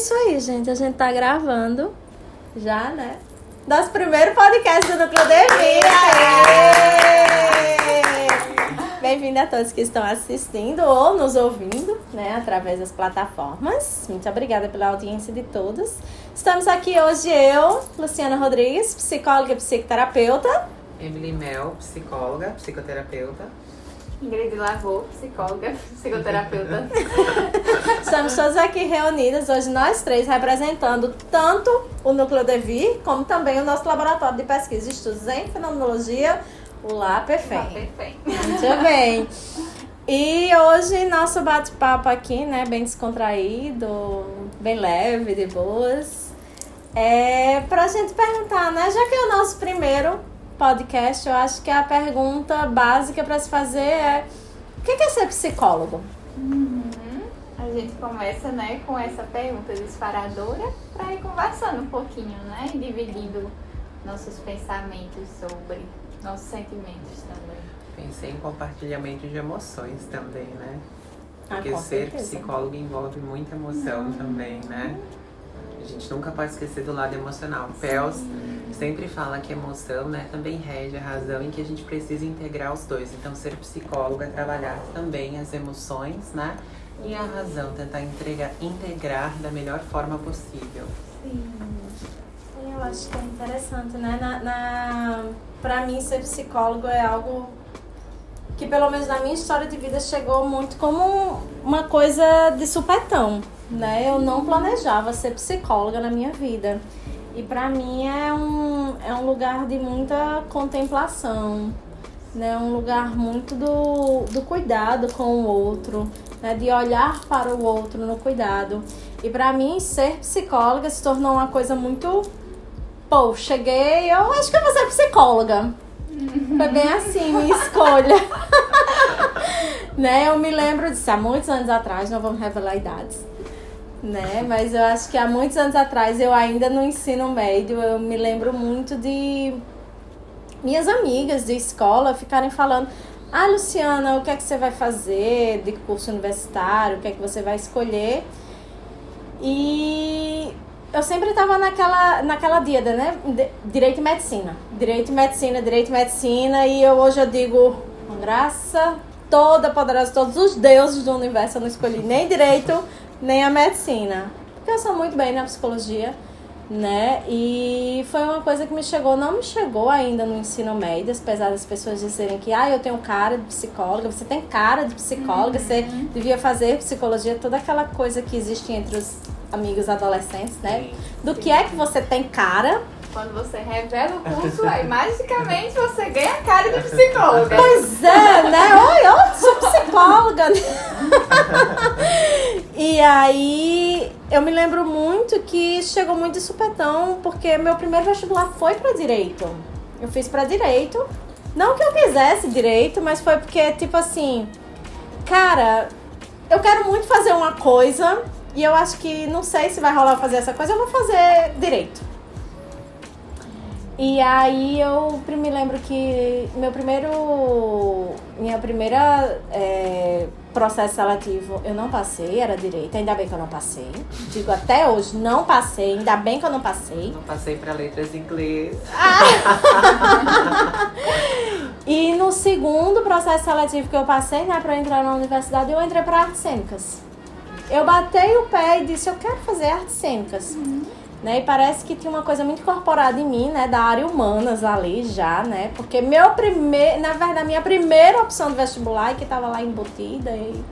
isso aí, gente. A gente tá gravando já, né? Nosso primeiro podcast do Núcleo de Bem-vindo a todos que estão assistindo ou nos ouvindo, né, através das plataformas. Muito obrigada pela audiência de todos. Estamos aqui hoje eu, Luciana Rodrigues, psicóloga e psicoterapeuta. Emily Mel, psicóloga, psicoterapeuta. Ingrid Lavô, psicóloga, psicoterapeuta. Estamos todos aqui reunidas hoje, nós três, representando tanto o Núcleo Devi, como também o nosso laboratório de pesquisa e estudos em fenomenologia, o LAPEFEM. Muito bem. E hoje nosso bate-papo aqui, né, bem descontraído, bem leve, de boas, é pra gente perguntar, né, já que é o nosso primeiro podcast, eu acho que a pergunta básica para se fazer é: o que é ser psicólogo? Uhum. A gente começa né, com essa pergunta disparadora para ir conversando um pouquinho, né? Dividindo nossos pensamentos sobre nossos sentimentos também. Pensei em compartilhamento de emoções também, né? Ah, Porque com ser certeza. psicólogo envolve muita emoção também, né? A gente nunca pode esquecer do lado emocional. O Pels sempre fala que emoção, né, também rege a razão e que a gente precisa integrar os dois. Então, ser psicólogo é trabalhar também as emoções, né? E a razão, tentar entregar, integrar da melhor forma possível. Sim. Eu acho que é interessante, né? Na, na, pra mim, ser psicólogo é algo que, pelo menos na minha história de vida, chegou muito como uma coisa de supetão, né? Eu não planejava ser psicóloga na minha vida. E pra mim é um, é um lugar de muita contemplação, né? Um lugar muito do, do cuidado com o outro, né? De olhar para o outro no cuidado. E pra mim, ser psicóloga se tornou uma coisa muito. Pô, cheguei, eu acho que eu vou ser psicóloga. Foi bem assim, minha escolha. né? Eu me lembro disso há muitos anos atrás, não vamos revelar idades. Né? Mas eu acho que há muitos anos atrás, eu ainda no ensino médio, eu me lembro muito de minhas amigas de escola ficarem falando: Ah, Luciana, o que é que você vai fazer de curso universitário? O que é que você vai escolher? E eu sempre estava naquela, naquela diada, né? Direito e medicina. Direito e medicina, direito e medicina. E eu hoje eu digo, graça toda poderosa, todos os deuses do universo, eu não escolhi nem direito, nem a medicina. Porque eu sou muito bem na psicologia, né? E foi uma coisa que me chegou, não me chegou ainda no ensino médio, apesar das pessoas dizerem que ah, eu tenho cara de psicóloga, você tem cara de psicóloga, você devia fazer psicologia, toda aquela coisa que existe entre os amigos adolescentes, né? Do que é que você tem cara? Quando você revela o curso, aí magicamente você ganha a cara de psicóloga. Pois é, né? Oi, eu sou psicóloga. e aí, eu me lembro muito que chegou muito de supetão, porque meu primeiro vestibular foi pra direito. Eu fiz pra direito. Não que eu quisesse direito, mas foi porque, tipo assim, cara, eu quero muito fazer uma coisa e eu acho que não sei se vai rolar fazer essa coisa, eu vou fazer direito. E aí eu me lembro que meu primeiro. Minha primeira é, processo seletivo eu não passei, era direito, ainda bem que eu não passei. Digo até hoje, não passei, ainda bem que eu não passei. Não passei para letras em inglês. E no segundo processo seletivo que eu passei, né, pra entrar na universidade, eu entrei para artes cênicas. Eu batei o pé e disse, eu quero fazer artes cênicas. Né, e parece que tinha uma coisa muito incorporada em mim, né, da área humanas ali já, né? Porque meu primeiro, na verdade, minha primeira opção de vestibular, que estava lá embutida e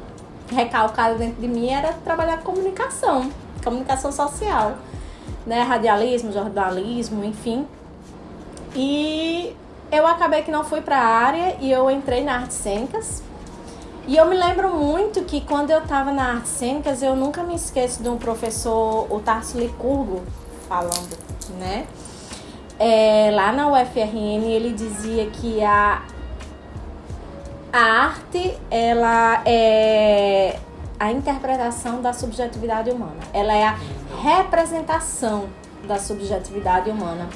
recalcada dentro de mim, era trabalhar com comunicação, comunicação social, né, radialismo, jornalismo, enfim. E eu acabei que não fui para a área e eu entrei na artes cênicas. E eu me lembro muito que quando eu estava na artes cênicas, eu nunca me esqueço de um professor, o Tarso Licurgo, falando, né? É, lá na UFRN ele dizia que a, a arte, ela é a interpretação da subjetividade humana. Ela é a representação da subjetividade humana.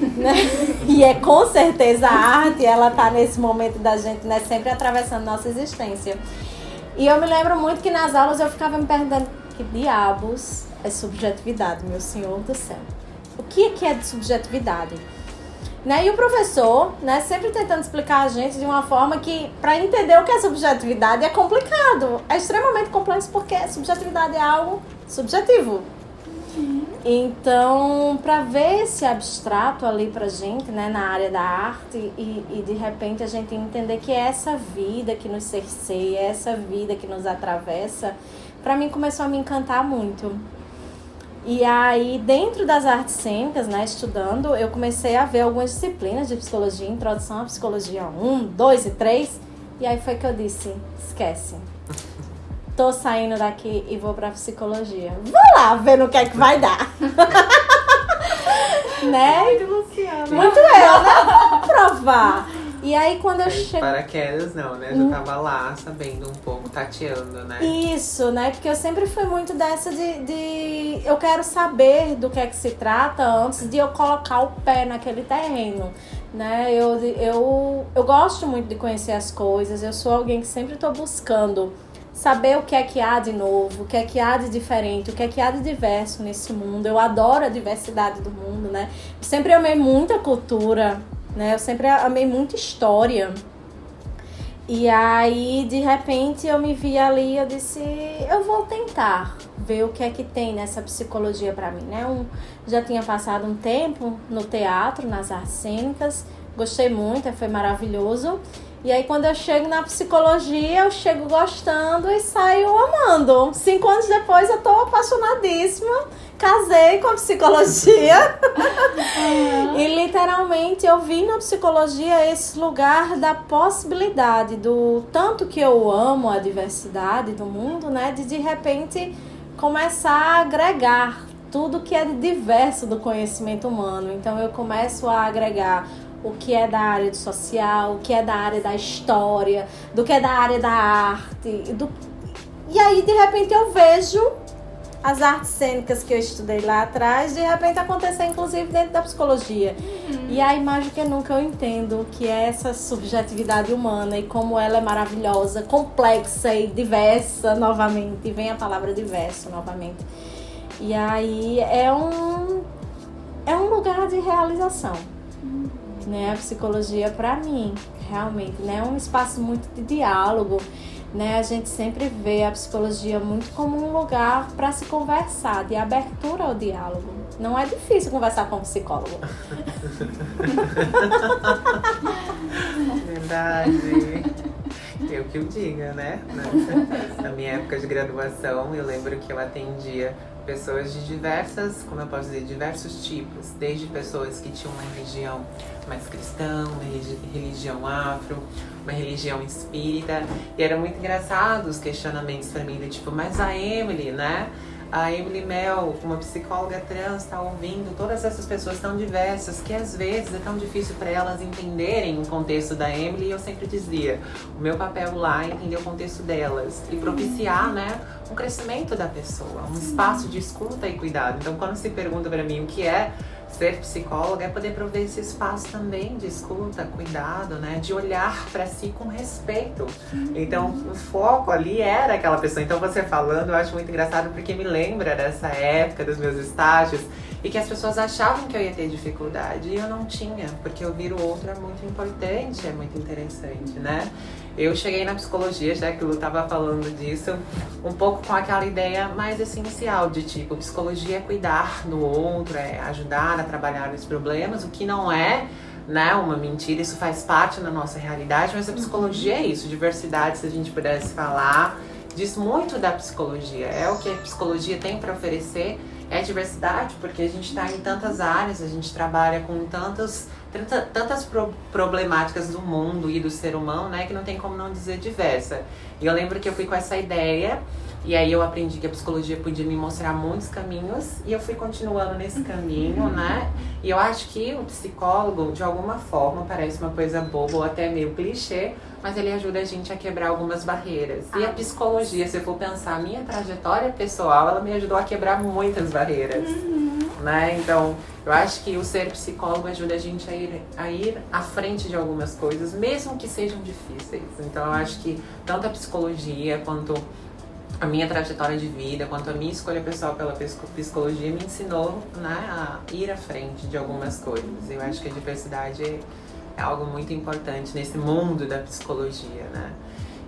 Né? E é com certeza a arte, ela tá nesse momento da gente, né, sempre atravessando nossa existência. E eu me lembro muito que nas aulas eu ficava me perguntando que diabos é subjetividade, meu senhor do céu. O que é de subjetividade? Né? E o professor, né, sempre tentando explicar a gente de uma forma que, para entender o que é subjetividade, é complicado. É extremamente complexo porque subjetividade é algo subjetivo. Então, para ver esse abstrato ali pra gente, né, na área da arte, e, e de repente a gente entender que essa vida que nos cerceia, essa vida que nos atravessa, para mim começou a me encantar muito. E aí, dentro das artes cênicas, né, estudando, eu comecei a ver algumas disciplinas de psicologia, introdução à psicologia 1, 2 e 3. E aí foi que eu disse: esquece. Tô saindo daqui e vou pra psicologia. Vou lá ver no que é que vai dar. né? Muito Luciana. Muito eu, né? Provar. E aí quando eu chego. Paraquedas não, né? Já tava lá sabendo um pouco, tateando, né? Isso, né? Porque eu sempre fui muito dessa de, de. Eu quero saber do que é que se trata antes de eu colocar o pé naquele terreno. Né? Eu, eu, eu gosto muito de conhecer as coisas, eu sou alguém que sempre estou buscando saber o que é que há de novo, o que é que há de diferente, o que é que há de diverso nesse mundo. Eu adoro a diversidade do mundo, né? Sempre amei muita cultura, né? Eu sempre amei muita história. E aí, de repente, eu me vi ali eu disse, eu vou tentar ver o que é que tem nessa psicologia para mim, né? Já tinha passado um tempo no teatro, nas artes cênicas, gostei muito, foi maravilhoso. E aí, quando eu chego na psicologia, eu chego gostando e saio amando. Cinco anos depois, eu tô apaixonadíssima. Casei com a psicologia. Uhum. e literalmente eu vi na psicologia esse lugar da possibilidade do tanto que eu amo a diversidade do mundo, né? De de repente começar a agregar tudo que é diverso do conhecimento humano. Então eu começo a agregar o que é da área do social, o que é da área da história, do que é da área da arte. Do... E aí, de repente, eu vejo as artes cênicas que eu estudei lá atrás, de repente acontecer, inclusive, dentro da psicologia. Uhum. E mais do que nunca, eu entendo que é essa subjetividade humana e como ela é maravilhosa, complexa e diversa novamente. E vem a palavra diverso novamente. E aí, é um, é um lugar de realização né? A psicologia para mim, realmente, né? É um espaço muito de diálogo, né? A gente sempre vê a psicologia muito como um lugar para se conversar, de abertura ao diálogo. Não é difícil conversar com um psicólogo. Verdade. Eu que o diga, né? Na minha época de graduação, eu lembro que eu atendia pessoas de diversas, como eu posso dizer, diversos tipos, desde pessoas que tinham uma religião mais cristã, uma religião afro, uma religião espírita, e era muito engraçado os questionamentos para mim, tipo, mas a Emily, né? A Emily Mel, uma psicóloga trans, está ouvindo todas essas pessoas tão diversas que às vezes é tão difícil para elas entenderem o contexto da Emily. E eu sempre dizia: o meu papel lá é entender o contexto delas e propiciar, né, um crescimento da pessoa, um espaço de escuta e cuidado. Então, quando se pergunta para mim o que é ser psicóloga é poder prover esse espaço também de escuta, cuidado, né? De olhar para si com respeito. Então, o foco ali era aquela pessoa. Então, você falando, eu acho muito engraçado porque me lembra dessa época dos meus estágios e que as pessoas achavam que eu ia ter dificuldade e eu não tinha, porque ouvir o outro é muito importante, é muito interessante, né? Eu cheguei na psicologia, já que o Lu estava falando disso, um pouco com aquela ideia mais essencial de tipo, psicologia é cuidar do outro, é ajudar a trabalhar os problemas, o que não é né, uma mentira, isso faz parte da nossa realidade, mas a psicologia é isso, diversidade, se a gente pudesse falar, diz muito da psicologia, é o que a psicologia tem para oferecer, é diversidade, porque a gente está em tantas áreas, a gente trabalha com tantos tantas pro problemáticas do mundo e do ser humano, né, que não tem como não dizer diversa. E eu lembro que eu fui com essa ideia e aí eu aprendi que a psicologia podia me mostrar muitos caminhos e eu fui continuando nesse caminho, né? E eu acho que o psicólogo, de alguma forma, parece uma coisa boba ou até meio clichê, mas ele ajuda a gente a quebrar algumas barreiras. E a psicologia, se eu for pensar a minha trajetória pessoal, ela me ajudou a quebrar muitas barreiras. Uhum. né? Então, eu acho que o ser psicólogo ajuda a gente a ir, a ir à frente de algumas coisas, mesmo que sejam difíceis. Então, eu acho que tanto a psicologia quanto a minha trajetória de vida, quanto a minha escolha pessoal pela psicologia me ensinou né, a ir à frente de algumas coisas. Eu acho que a diversidade é algo muito importante nesse mundo da psicologia, né?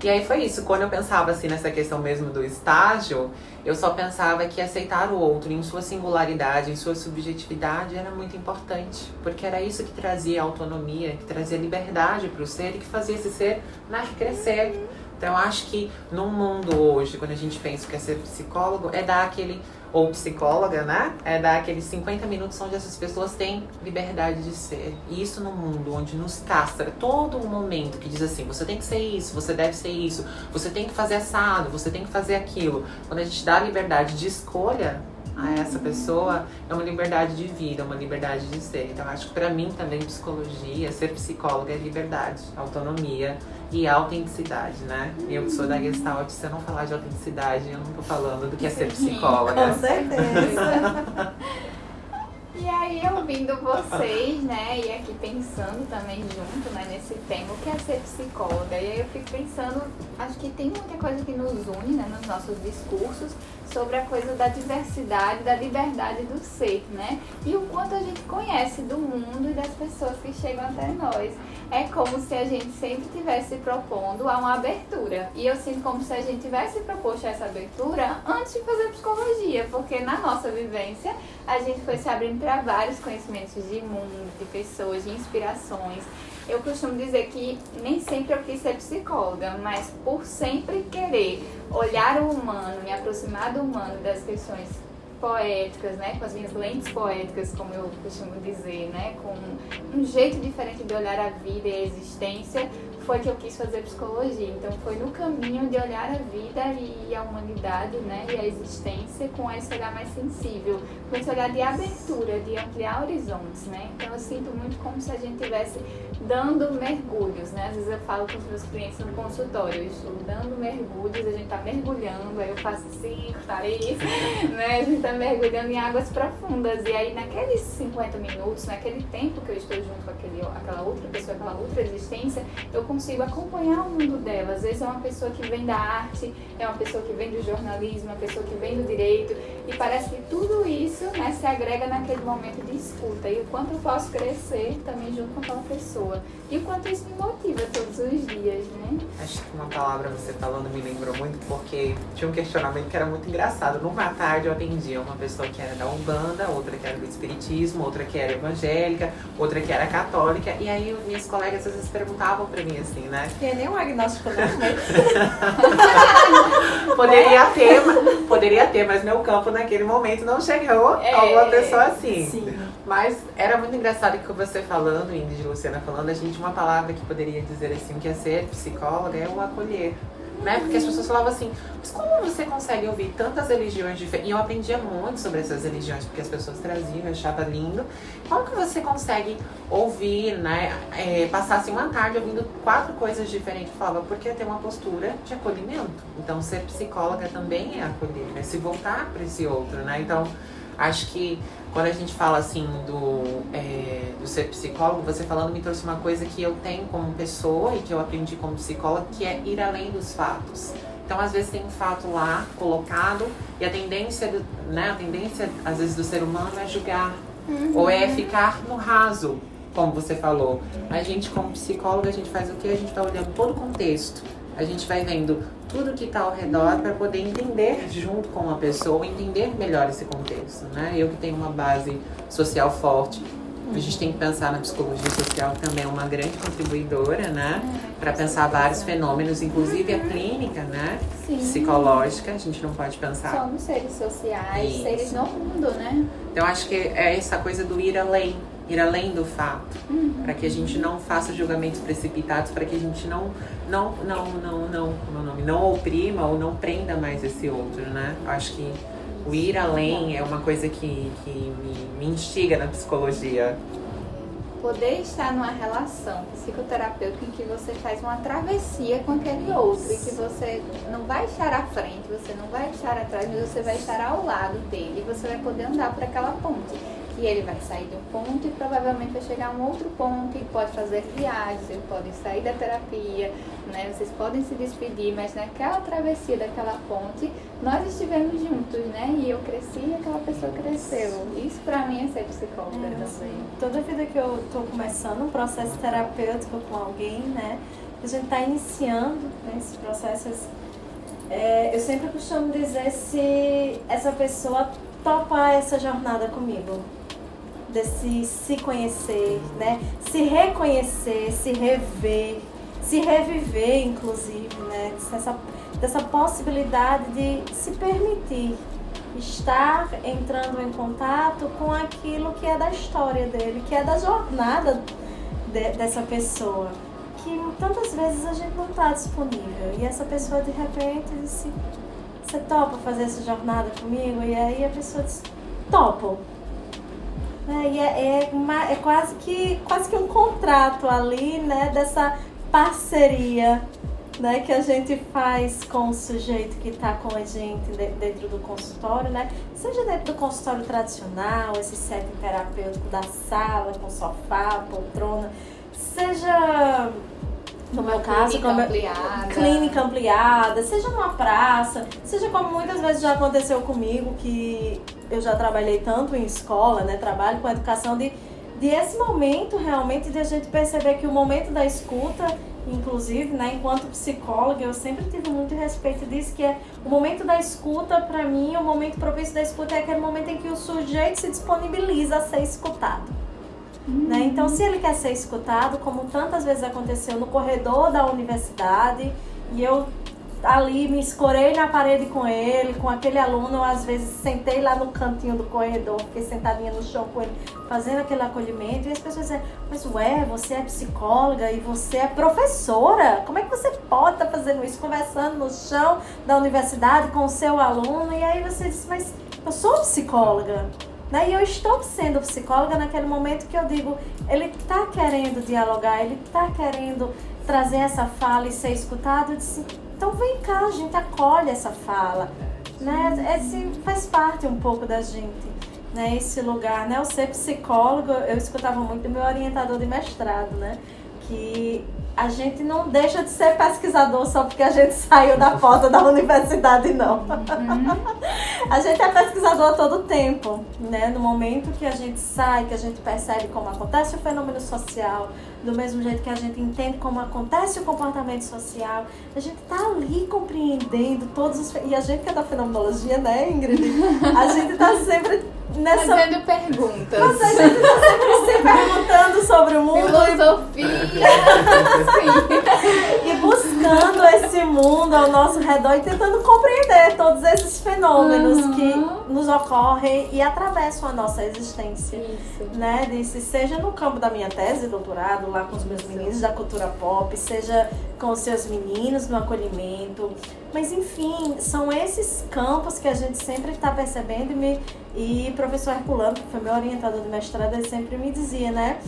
E aí foi isso. Quando eu pensava assim nessa questão mesmo do estágio, eu só pensava que aceitar o outro em sua singularidade, em sua subjetividade era muito importante, porque era isso que trazia autonomia, que trazia liberdade para o ser e que fazia esse ser né, crescer. Então eu acho que no mundo hoje, quando a gente pensa que é ser psicólogo, é dar aquele ou psicóloga, né? É dar aqueles 50 minutos onde essas pessoas têm liberdade de ser. E isso no mundo onde nos castra todo momento que diz assim: você tem que ser isso, você deve ser isso, você tem que fazer assado, você tem que fazer aquilo. Quando a gente dá liberdade de escolha, a essa pessoa é uma liberdade de vida, uma liberdade de ser. Então acho que para mim também psicologia, ser psicóloga é liberdade, autonomia e autenticidade, né? Eu que sou da Gestalt, se eu não falar de autenticidade, eu não tô falando do que é ser psicóloga. Com certeza. E aí, ouvindo vocês, né, e aqui pensando também junto, né, nesse tema, o que é ser psicóloga? E aí eu fico pensando, acho que tem muita coisa que nos une, né, nos nossos discursos, sobre a coisa da diversidade, da liberdade do ser, né? E o quanto a gente conhece do mundo e das pessoas que chegam até nós. É como se a gente sempre tivesse propondo a uma abertura. E eu sinto como se a gente tivesse proposto essa abertura antes de fazer psicologia, porque na nossa vivência a gente foi se abrindo para vários conhecimentos de mundo, de pessoas, de inspirações. Eu costumo dizer que nem sempre eu quis ser psicóloga, mas por sempre querer olhar o humano, me aproximar do humano, das questões poéticas, né, com as minhas lentes poéticas, como eu costumo dizer, né, com um jeito diferente de olhar a vida e a existência, foi que eu quis fazer psicologia. Então foi no caminho de olhar a vida e a humanidade, né, e a existência com esse olhar mais sensível, com esse olhar de abertura, de ampliar horizontes, né. Então eu sinto muito como se a gente tivesse dando mergulhos, né. Às vezes eu falo com os meus clientes no consultório, eu estou dando mergulhos, a gente está mergulhando, aí eu faço assim, farei né, a gente está mergulhando em águas profundas e aí naqueles 50 minutos, naquele tempo que eu estou junto com aquele, aquela outra pessoa, aquela outra existência, eu consigo acompanhar o mundo dela. Às vezes é uma pessoa que vem da arte, é uma pessoa que vem do jornalismo, uma pessoa que vem do direito, e parece que tudo isso né, se agrega naquele momento de escuta. E o quanto eu posso crescer também junto com aquela pessoa. E o quanto isso me motiva todos os dias, né? Acho que uma palavra você falando me lembrou muito, porque tinha um questionamento que era muito engraçado. Numa tarde eu atendia uma pessoa que era da Umbanda, outra que era do Espiritismo, outra que era evangélica, outra que era católica. E aí minhas colegas às vezes perguntavam pra mim assim, né? Tem nem um agnóstico não, né? poderia ter, poderia ter, mas meu campo naquele momento não chegou É. alguma pessoa assim. Sim. Mas era muito engraçado que você falando, Indy e Luciana falando, a gente, uma palavra que poderia dizer assim, que é ser psicóloga, é o acolher. Né? Porque as pessoas falavam assim, mas como você consegue ouvir tantas religiões diferentes? E eu aprendia muito sobre essas religiões, porque as pessoas traziam, eu achava lindo. Como que você consegue ouvir, né? é, passar assim uma tarde ouvindo quatro coisas diferentes? Eu falava, porque tem uma postura de acolhimento. Então, ser psicóloga também é acolher, é se voltar para esse outro, né? Então, acho que quando a gente fala assim do, é, do ser psicólogo, você falando me trouxe uma coisa que eu tenho como pessoa e que eu aprendi como psicóloga, que é ir além dos fatos. Então, às vezes tem um fato lá colocado e a tendência, do, né, a tendência às vezes do ser humano é julgar ou é ficar no raso, como você falou. A gente como psicóloga, a gente faz o que? A gente vai olhando todo o contexto. A gente vai vendo tudo que está ao redor para poder entender junto com a pessoa, entender melhor esse contexto, né? Eu que tenho uma base social forte, a gente tem que pensar na psicologia social, também é uma grande contribuidora, né? Para pensar vários fenômenos, inclusive a clínica, né? Sim. Psicológica, a gente não pode pensar. Somos seres sociais, Isso. seres no mundo, né? Então acho que é essa coisa do ir além, ir além do fato, para que a gente não faça julgamentos precipitados, para que a gente não não não não não como é o nome, não oprima ou não prenda mais esse outro, né? Eu acho que o ir além é uma coisa que, que me, me instiga na psicologia. poder estar numa relação psicoterapêutica em que você faz uma travessia com aquele outro e que você não vai estar à frente, você não vai estar atrás, mas você vai estar ao lado dele e você vai poder andar por aquela ponte e ele vai sair de um ponto e provavelmente vai chegar a um outro ponto e pode fazer viagens, ele pode sair da terapia, né? Vocês podem se despedir, mas naquela travessia daquela ponte, nós estivemos juntos, né? E eu cresci e aquela pessoa cresceu. Isso para mim é ser psicóloga é, também. Toda vida que eu tô começando um processo terapêutico com alguém, né? A gente tá iniciando né, esses processos. É, eu sempre costumo dizer se essa pessoa topa essa jornada comigo desse se conhecer, né? Se reconhecer, se rever, se reviver, inclusive, né? Dessa, dessa possibilidade de se permitir estar entrando em contato com aquilo que é da história dele, que é da jornada de, dessa pessoa. Que tantas vezes a gente não está disponível. E essa pessoa de repente disse, você topa fazer essa jornada comigo? E aí a pessoa diz, topo. É, e é, é, uma, é quase, que, quase que um contrato ali, né, dessa parceria né, que a gente faz com o sujeito que está com a gente dentro do consultório, né? Seja dentro do consultório tradicional, esse setting terapêutico da sala, com sofá, poltrona, seja no meu caso, clínica como ampliada. clínica ampliada, seja numa praça, seja como muitas vezes já aconteceu comigo, que eu já trabalhei tanto em escola, né? Trabalho com educação de, de esse momento realmente de a gente perceber que o momento da escuta, inclusive, né, enquanto psicóloga, eu sempre tive muito respeito disso, que é o momento da escuta, para mim, o momento propício da escuta é aquele momento em que o sujeito se disponibiliza a ser escutado. Né? Então, se ele quer ser escutado, como tantas vezes aconteceu no corredor da universidade, e eu ali me escorei na parede com ele, com aquele aluno, eu, às vezes sentei lá no cantinho do corredor, fiquei sentadinha no chão com ele, fazendo aquele acolhimento, e as pessoas dizem, mas ué, você é psicóloga e você é professora, como é que você pode estar tá fazendo isso, conversando no chão da universidade com o seu aluno, e aí você diz, mas eu sou psicóloga, né? E eu estou sendo psicóloga naquele momento que eu digo, ele está querendo dialogar, ele está querendo trazer essa fala e ser escutado. Eu disse, então vem cá, a gente acolhe essa fala. Né? Esse faz parte um pouco da gente. Né, esse lugar, né? Eu ser psicólogo, eu escutava muito do meu orientador de mestrado, né? Que a gente não deixa de ser pesquisador só porque a gente saiu da porta da universidade, não. Uhum. a gente é pesquisador a todo tempo, né? No momento que a gente sai, que a gente percebe como acontece o fenômeno social, do mesmo jeito que a gente entende como acontece o comportamento social, a gente tá ali compreendendo todos os... E a gente que é da fenomenologia, né, Ingrid? A gente tá sempre nessa... Fazendo perguntas. Mas a gente tá sempre se perguntando sobre o mundo. Filosofia. e buscando esse mundo ao nosso redor e tentando compreender todos esses fenômenos uhum. que nos ocorrem e atravessam a nossa existência. Isso. Né? Disse, seja no campo da minha tese, doutorado, lá com os meus meninos da cultura pop, seja com os seus meninos no acolhimento. Mas enfim, são esses campos que a gente sempre está percebendo e, me, e professor Herculano, que foi meu orientador de mestrado, ele sempre me dizia, né?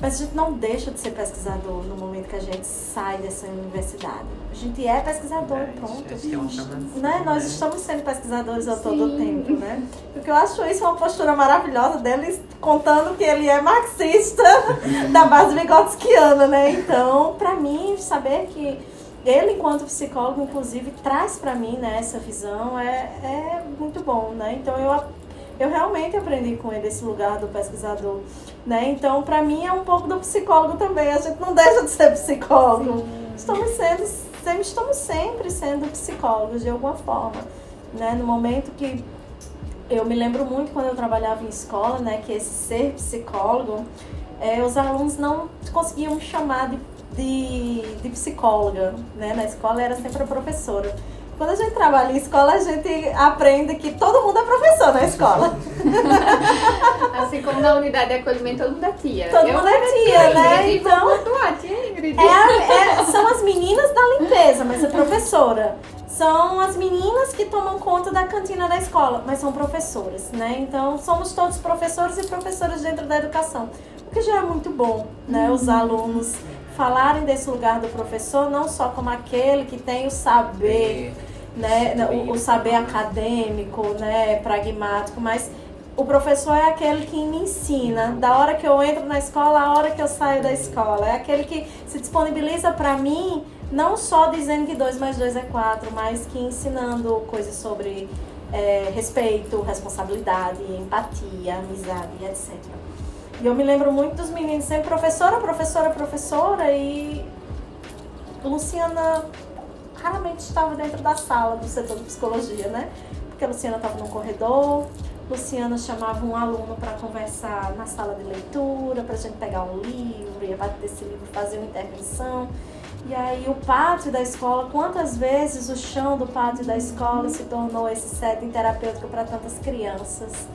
Mas a gente não deixa de ser pesquisador no momento que a gente sai dessa universidade. A gente é pesquisador, é, pronto. É né? Nós né? estamos sendo pesquisadores a todo tempo, né? Porque eu acho isso uma postura maravilhosa deles, contando que ele é marxista da base vigotskiana, né? Então, para mim, saber que ele, enquanto psicólogo, inclusive, traz para mim né, essa visão é, é muito bom, né? Então, eu eu realmente aprendi com ele esse lugar do pesquisador, né? Então, para mim é um pouco do psicólogo também. A gente não deixa de ser psicólogo. Sim. Estamos sendo, sempre, estamos sempre sendo psicólogos de alguma forma, né? No momento que eu me lembro muito quando eu trabalhava em escola, né? Que esse ser psicólogo, é, os alunos não conseguiam me chamar de, de, de psicóloga, né? Na escola era sempre a professora. Quando a gente trabalha em escola, a gente aprende que todo mundo é professor na escola. Assim como na unidade de acolhimento, todo mundo é tia. Todo mundo é tia, né? Então, pontuar, tia Ingrid. É, é, são as meninas da limpeza, mas a professora. são as meninas que tomam conta da cantina da escola, mas são professoras, né? Então somos todos professores e professoras dentro da educação, o que já é muito bom, né? Os alunos falarem desse lugar do professor não só como aquele que tem o saber, né? O, o saber acadêmico, né? Pragmático, mas o professor é aquele que me ensina, da hora que eu entro na escola, a hora que eu saio da escola. É aquele que se disponibiliza para mim, não só dizendo que 2 mais 2 é 4, mas que ensinando coisas sobre é, respeito, responsabilidade, empatia, amizade, etc. E eu me lembro muito dos meninos sempre professora, professora, professora e Luciana raramente estava dentro da sala do setor de psicologia, né? Porque a Luciana estava no corredor, Luciana chamava um aluno para conversar na sala de leitura, para a gente pegar um livro, ia bater esse livro, fazer uma intervenção. E aí o pátio da escola, quantas vezes o chão do pátio da escola se tornou esse setting terapêutico para tantas crianças?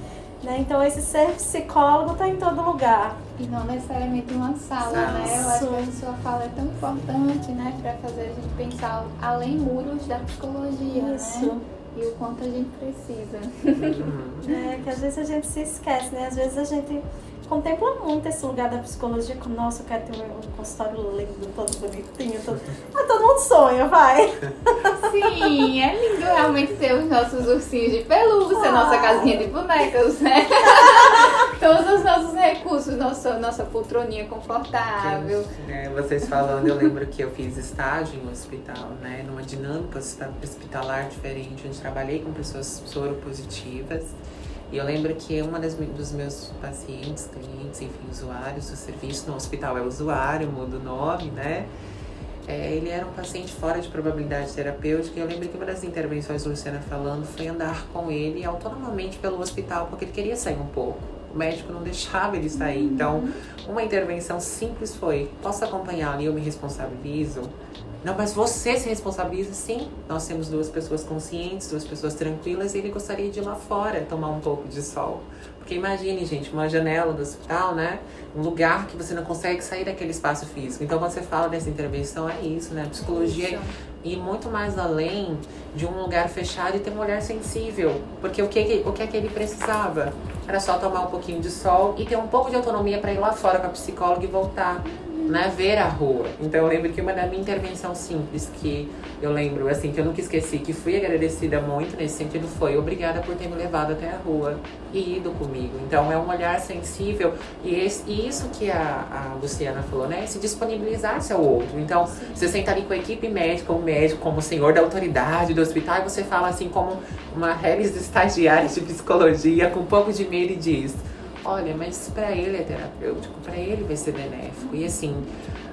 Né? Então esse ser psicólogo está em todo lugar. E não necessariamente uma sala, né? Eu acho que a sua fala é tão importante, né? Para fazer a gente pensar além muros da psicologia, né? Isso. né? e o quanto a gente precisa. Uhum. é, que às vezes a gente se esquece, né? Às vezes a gente contempla muito esse lugar da psicologia com, nossa, eu quero ter um, consultório lindo, todo bonitinho, todo... Ah, todo mundo sonha, vai! Sim, é lindo realmente ter os nossos ursinhos de pelúcia, ah. nossa casinha de bonecas, né? Todos os nossos recursos, nossa, nossa poltroninha confortável. É, vocês falando, eu lembro que eu fiz estágio em um hospital, né? Numa dinâmica hospitalar diferente, onde trabalhei com pessoas soropositivas. E eu lembro que uma das, dos meus pacientes, clientes, enfim, usuários do serviço no hospital é usuário, muda o nome, né? É, ele era um paciente fora de probabilidade terapêutica e eu lembro que uma das intervenções do Luciana falando foi andar com ele autonomamente pelo hospital, porque ele queria sair um pouco. O médico não deixava ele sair. Então, uhum. uma intervenção simples foi: posso acompanhá-lo e eu me responsabilizo? Não, mas você se responsabiliza sim. Nós temos duas pessoas conscientes, duas pessoas tranquilas, e ele gostaria de ir lá fora tomar um pouco de sol. Porque imagine, gente, uma janela do hospital, né? Um lugar que você não consegue sair daquele espaço físico. Então, quando você fala dessa intervenção, é isso, né? Psicologia isso. ir muito mais além de um lugar fechado e ter um olhar sensível. Porque o que, o que é que ele precisava? Era só tomar um pouquinho de sol e ter um pouco de autonomia para ir lá fora com a psicóloga e voltar né, ver a rua. Então eu lembro que uma da minha intervenção simples que eu lembro, assim, que eu nunca esqueci, que fui agradecida muito nesse sentido, foi obrigada por ter me levado até a rua e ido comigo. Então é um olhar sensível e, esse, e isso que a, a, Luciana falou, né, se disponibilizar-se ao outro. Então Sim. você senta ali com a equipe médica, o médico como senhor da autoridade do hospital e você fala assim como uma réis estagiária de psicologia com um pouco de medo e diz olha, mas para ele é terapêutico, para ele vai ser benéfico. E assim,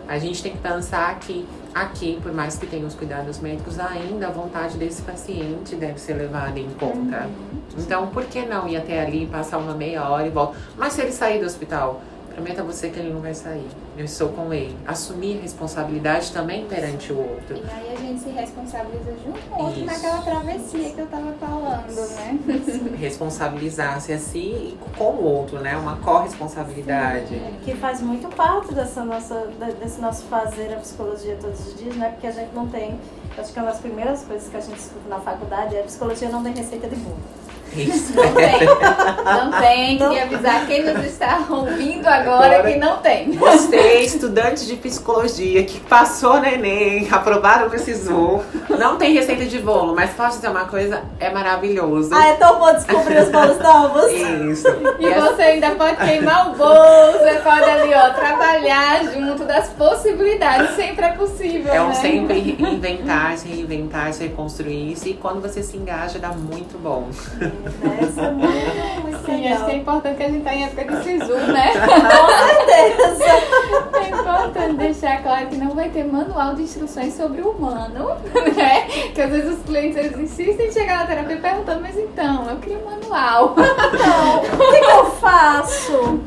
a gente tem que pensar que aqui, por mais que tenha os cuidados médicos, ainda a vontade desse paciente deve ser levada em conta. Uhum. Então, por que não ir até ali, passar uma meia hora e voltar? Mas se ele sair do hospital, Prometo a você que ele não vai sair. Eu estou com ele. Assumir responsabilidade também perante o outro. E aí a gente se responsabiliza junto com o outro Isso. naquela travessia que eu estava falando, né? Responsabilizar-se assim e com o outro, né? Uma corresponsabilidade. Sim, que faz muito parte dessa nossa, desse nosso fazer a psicologia todos os dias, né? Porque a gente não tem. Acho que uma das primeiras coisas que a gente escuta na faculdade é a psicologia não tem receita de bolo. Isso. Não tem. Não tem. Queria avisar quem nos está ouvindo agora, agora que não tem. Você, estudante de psicologia, que passou no Enem, aprovaram nesse Zoom, não tem receita de bolo, mas posso dizer uma coisa? É maravilhoso. Ah, é tão bom descobrir os bolos novos. Isso. E, e você ainda pode queimar o bolo, você pode ali, ó, trabalhar junto das possibilidades. Sempre é possível. É um né? sempre inventar, se reinventar, se reconstruir-se. E quando você se engaja, dá muito bom. Essa é muito, muito Sim, legal. acho que é importante que a gente tá em época de SISU, né? Com certeza. É importante deixar claro que não vai ter manual de instruções sobre o humano, né? Que às vezes os clientes eles insistem em chegar na terapia perguntando, mas então, eu queria um manual. Então, o que, que eu faço?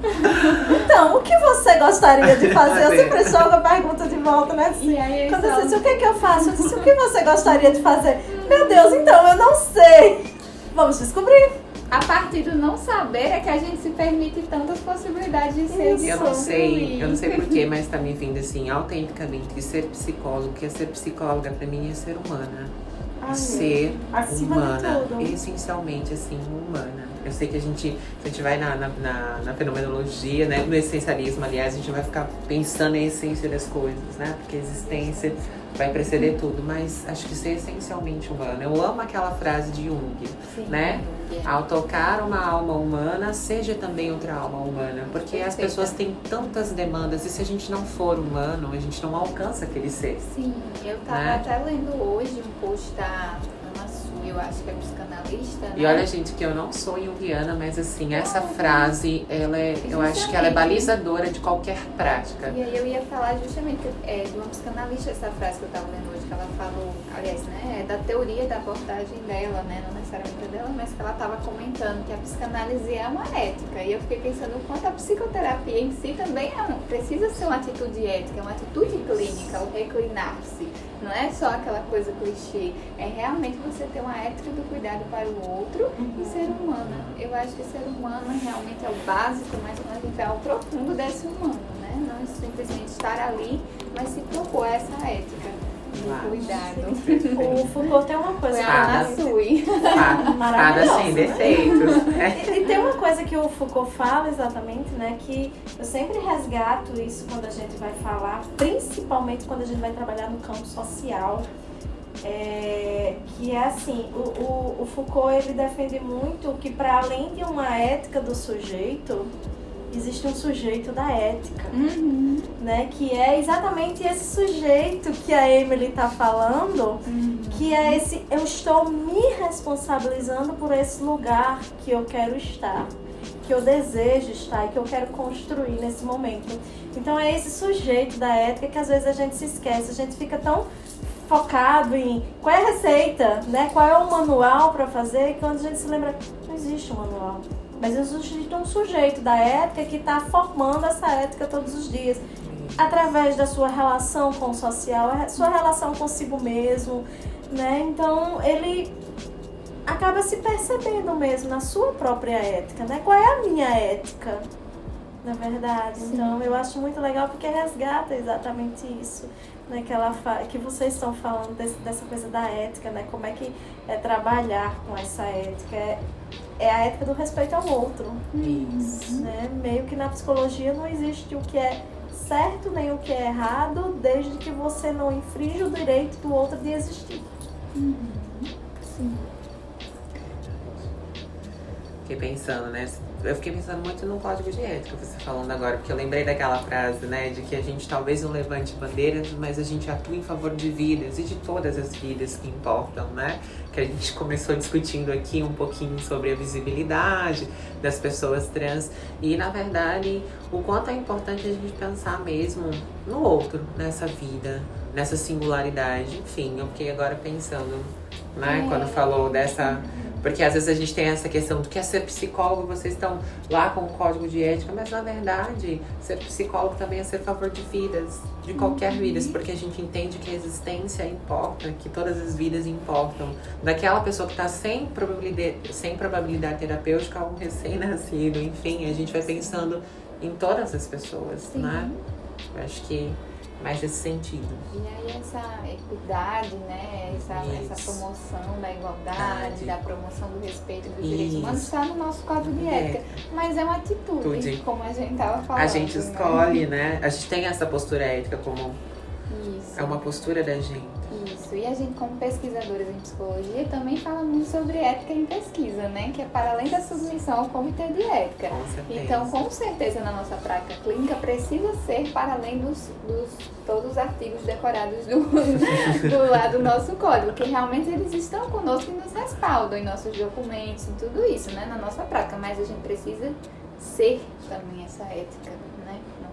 Então, o que você gostaria de fazer? Eu sempre jogo a pergunta de volta, né? Assim, e aí, Quando você disse, o que, que eu faço? Eu disse, o que você gostaria de fazer? Meu Deus, então, eu não sei. Vamos descobrir. A partir do não saber é que a gente se permite tantas possibilidades de ser Isso. Eu não sei, eu não sei porquê, mas tá me vindo assim, autenticamente, que ser psicólogo, que é ser psicóloga pra mim é ser humana. Ai, ser humana, essencialmente assim, humana. Eu sei que a gente, a gente vai na, na, na, na fenomenologia, né, no essencialismo, aliás, a gente vai ficar pensando em essência das coisas, né? Porque a existência vai preceder tudo, mas acho que ser essencialmente humano. Eu amo aquela frase de Jung, Sim, né? Jung. Ao tocar uma alma humana, seja também outra alma humana. Porque as Perfeita. pessoas têm tantas demandas e se a gente não for humano, a gente não alcança aquele ser. Sim, eu tava Né? até lendo hoje um post da eu acho que é psicanalista, né? E olha, gente, que eu não sou junguiana, mas assim, essa frase, ela é, eu acho que ela é balizadora de qualquer prática. E aí eu ia falar justamente é, de uma psicanalista, essa frase que eu tava lendo hoje, que ela falou, aliás, né, é da teoria da abordagem dela, né, não necessariamente dela, mas que ela tava comentando que a psicanálise é uma ética. E eu fiquei pensando o quanto a psicoterapia em si também é um, precisa ser uma atitude ética, é uma atitude clínica, o reclinar-se. Não é só aquela coisa clichê, é realmente você ter uma ética do cuidado para o outro e ser humana. Eu acho que ser humano realmente é o básico, mas quando a gente vai ao profundo desse humano, né? Não simplesmente estar ali, mas se propor essa ética Claro. cuidado. O Foucault tem uma coisa que Fada. Ana Sui. Fada, sem defeitos. E, e tem uma coisa que o Foucault fala exatamente, né? Que eu sempre resgato isso quando a gente vai falar, principalmente quando a gente vai trabalhar no campo social. é, que é assim, o, o, o Foucault ele defende muito que para além de uma ética do sujeito, existe um sujeito da ética Uhum. né? Que é exatamente esse sujeito que a Emily está falando, que é esse eu estou me responsabilizando por esse lugar que eu quero estar, que eu desejo estar e que eu quero construir nesse momento. Então é esse sujeito da ética que às vezes a gente se esquece, a gente fica tão focado em qual é a receita, né? Qual é o manual para fazer, que quando a gente se lembra, não existe um manual. Mas existe um sujeito da ética que está formando essa ética todos os dias através da sua relação com o social, a sua relação consigo mesmo, né? Então ele acaba se percebendo mesmo na sua própria ética, né? Qual é a minha ética, na verdade? Então eu acho muito legal porque resgata exatamente isso, né? Que ela fa... que vocês estão falando desse- dessa coisa da ética, né? Como é que é trabalhar com essa ética? É, é a ética do respeito ao outro Isso. né? Meio que na psicologia não existe o que é certo nem o que é errado, desde que você não infringe o direito do outro de existir. Fiquei pensando, né? Eu fiquei pensando muito no código de ética, você falando agora, porque eu lembrei daquela frase, né? De que a gente talvez não levante bandeiras, mas a gente atua em favor de vidas e de todas as vidas que importam, né? Que a gente começou discutindo aqui um pouquinho sobre a visibilidade das pessoas trans e, na verdade, o quanto é importante a gente pensar mesmo no outro, nessa vida, nessa singularidade. Enfim, eu fiquei agora pensando, né? Quando falou dessa porque às vezes a gente tem essa questão do que é ser psicólogo, vocês estão lá com o código de ética, mas na verdade, ser psicólogo também é ser a favor de vidas, de qualquer vida, porque a gente entende que a existência importa, que todas as vidas importam. Daquela pessoa que está sem probabilidade, sem probabilidade terapêutica um recém-nascido, enfim, a gente vai pensando em todas as pessoas, Sim. né? Eu acho que mais nesse sentido. E aí essa equidade, né? Essa, Isso. essa promoção da igualdade, Verdade. da promoção do respeito dos Isso. direitos humanos está no nosso código de É. ética. Mas é uma atitude, como a gente tava falando. A gente né? escolhe, né? A gente tem essa postura ética como Isso. é uma postura da gente. Isso. E a gente, como pesquisadores em psicologia, também fala muito sobre ética em pesquisa, né? Que é para além da submissão ao comitê de ética. Com. Então, com certeza, na nossa prática clínica, precisa ser para além dos, dos todos os artigos decorados do, do lado do nosso código, que realmente eles estão conosco e nos respaldam em nossos documentos, em tudo isso, né? Na nossa prática. Mas a gente precisa ser também essa ética, né?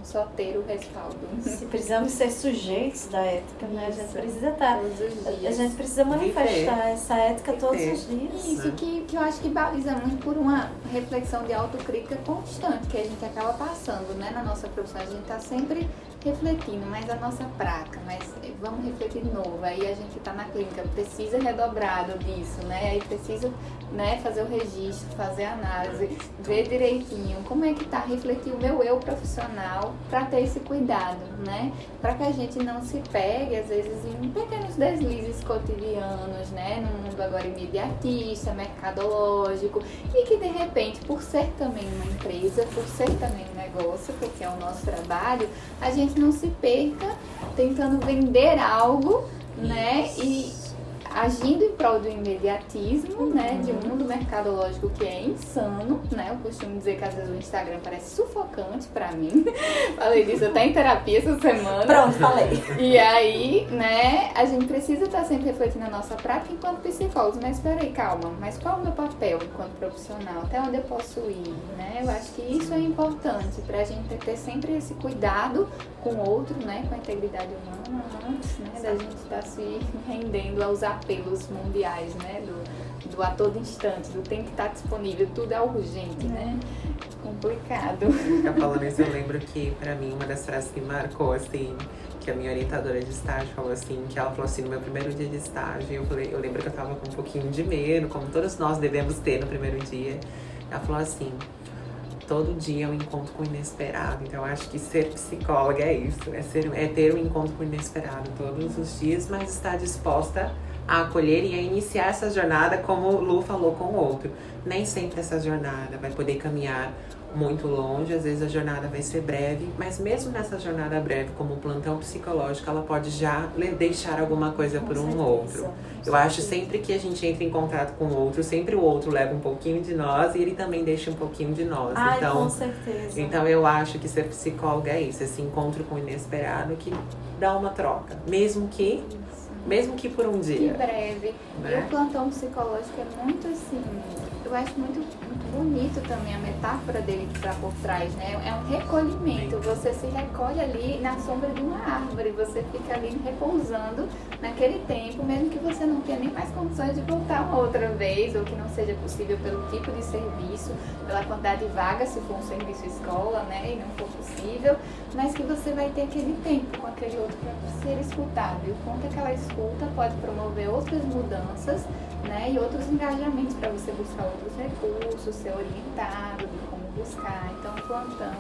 Só ter o respaldo. Se precisamos ser sujeitos da ética, né? A gente precisa estar. Todos os A gente precisa manifestar essa ética todos os dias. Isso, que, que eu acho que baliza muito por uma reflexão de autocrítica constante que a gente acaba passando, né, na nossa profissão. A gente tá sempre refletindo, mas a nossa prática, mas vamos refletir de novo. Aí a gente está na clínica, precisa redobrado disso, né? Aí precisa né, fazer o registro, fazer a análise, ver direitinho como é que tá, refletir o meu eu profissional para ter esse cuidado, né? Para que a gente não se pegue, às vezes, em pequenos deslizes cotidianos, né? No mundo agora imediatista, mercadológico, e que de repente, por ser também uma empresa, por ser também um negócio, porque é o nosso trabalho, a gente não se perca tentando vender algo, né? E agindo em prol do imediatismo, uhum. né, de um mundo mercadológico que é insano, né? Eu costumo dizer que às vezes o Instagram parece sufocante para mim. falei disso até em terapia essa semana. Pronto, falei. E aí, né, a gente precisa estar sempre refletindo a nossa prática enquanto psicólogos. Mas peraí, calma, mas qual é o meu papel enquanto profissional? Até onde eu posso ir, né? Eu acho que isso é importante pra gente ter sempre esse cuidado com o outro, né, com a integridade humana antes, né, da gente estar se rendendo aos apelos mundiais, né? Do, do a todo instante, do tem que estar disponível, tudo é urgente, né? Complicado. Ficar falando isso, eu lembro que pra mim uma das frases que marcou, assim, que a minha orientadora de estágio falou assim, que ela falou assim, no meu primeiro dia de estágio, eu falei, eu lembro que eu tava com um pouquinho de medo, como todos nós devemos ter no primeiro dia. Ela falou assim, todo dia eu encontro com o inesperado. Então eu acho que ser psicóloga é isso, é, ser, é ter um encontro com o inesperado todos os dias, mas estar disposta a acolher e a iniciar essa jornada, como o Lu falou com o outro. Nem sempre essa jornada vai poder caminhar muito longe, às vezes a jornada vai ser breve, mas mesmo nessa jornada breve, como plantão psicológico, ela pode já deixar alguma coisa por um outro. Eu acho sempre que a gente entra em contato com o outro, sempre o outro leva um pouquinho de nós e ele também deixa um pouquinho de nós. Ai, então, com certeza. Então eu acho que ser psicóloga é isso, esse encontro com o inesperado que dá uma troca, mesmo que mesmo que por um dia. Que breve. Né? E o plantão psicológico é muito assim, eu acho muito bonito também a metáfora dele que está por trás, né? É um recolhimento. Você se recolhe ali na sombra de uma árvore, você fica ali repousando naquele tempo, mesmo que você não tenha nem mais condições de voltar uma outra vez, ou que não seja possível pelo tipo de serviço, pela quantidade de vagas, se for um serviço escola, né? E não for possível, mas que você vai ter aquele tempo com aquele outro para ser escutado. E o quanto aquela escuta pode promover outras mudanças né? E outros engajamentos para você buscar outros recursos, ser orientado de como buscar. Então, o plantão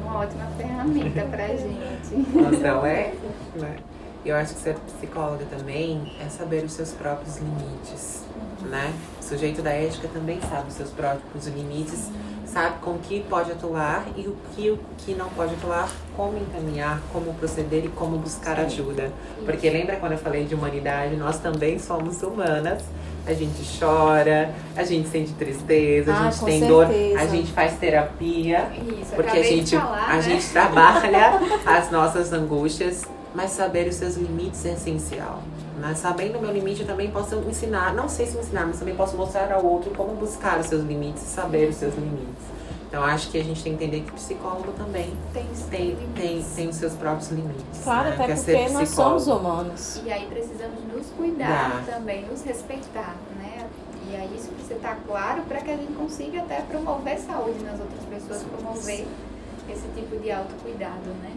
é uma ótima ferramenta para gente. Plantão é, né? Eu acho que ser psicóloga também é saber os seus próprios limites, né? O sujeito da ética também sabe os seus próprios limites sabe com que pode atuar e o que, o que não pode atuar, como encaminhar, como proceder e como buscar ajuda. Porque lembra quando eu falei de humanidade? Nós também somos humanas. A gente chora, a gente sente tristeza, a ah, gente tem certeza. dor, a gente faz terapia, Isso, porque a gente, falar, a né? gente trabalha as nossas angústias, mas saber os seus limites é essencial. Né? Sabendo o meu limite, eu também posso ensinar, não sei se ensinar, mas também posso mostrar ao outro como buscar os seus limites e saber os seus limites. Então acho que a gente tem que entender que o psicólogo também tem, tem, tem, tem os seus próprios limites. Claro, né? até Quer porque nós somos humanos. E aí precisamos nos cuidar também, nos respeitar, né? E aí isso precisa estar claro para que a gente consiga até promover saúde nas outras pessoas, promover esse tipo de autocuidado, né?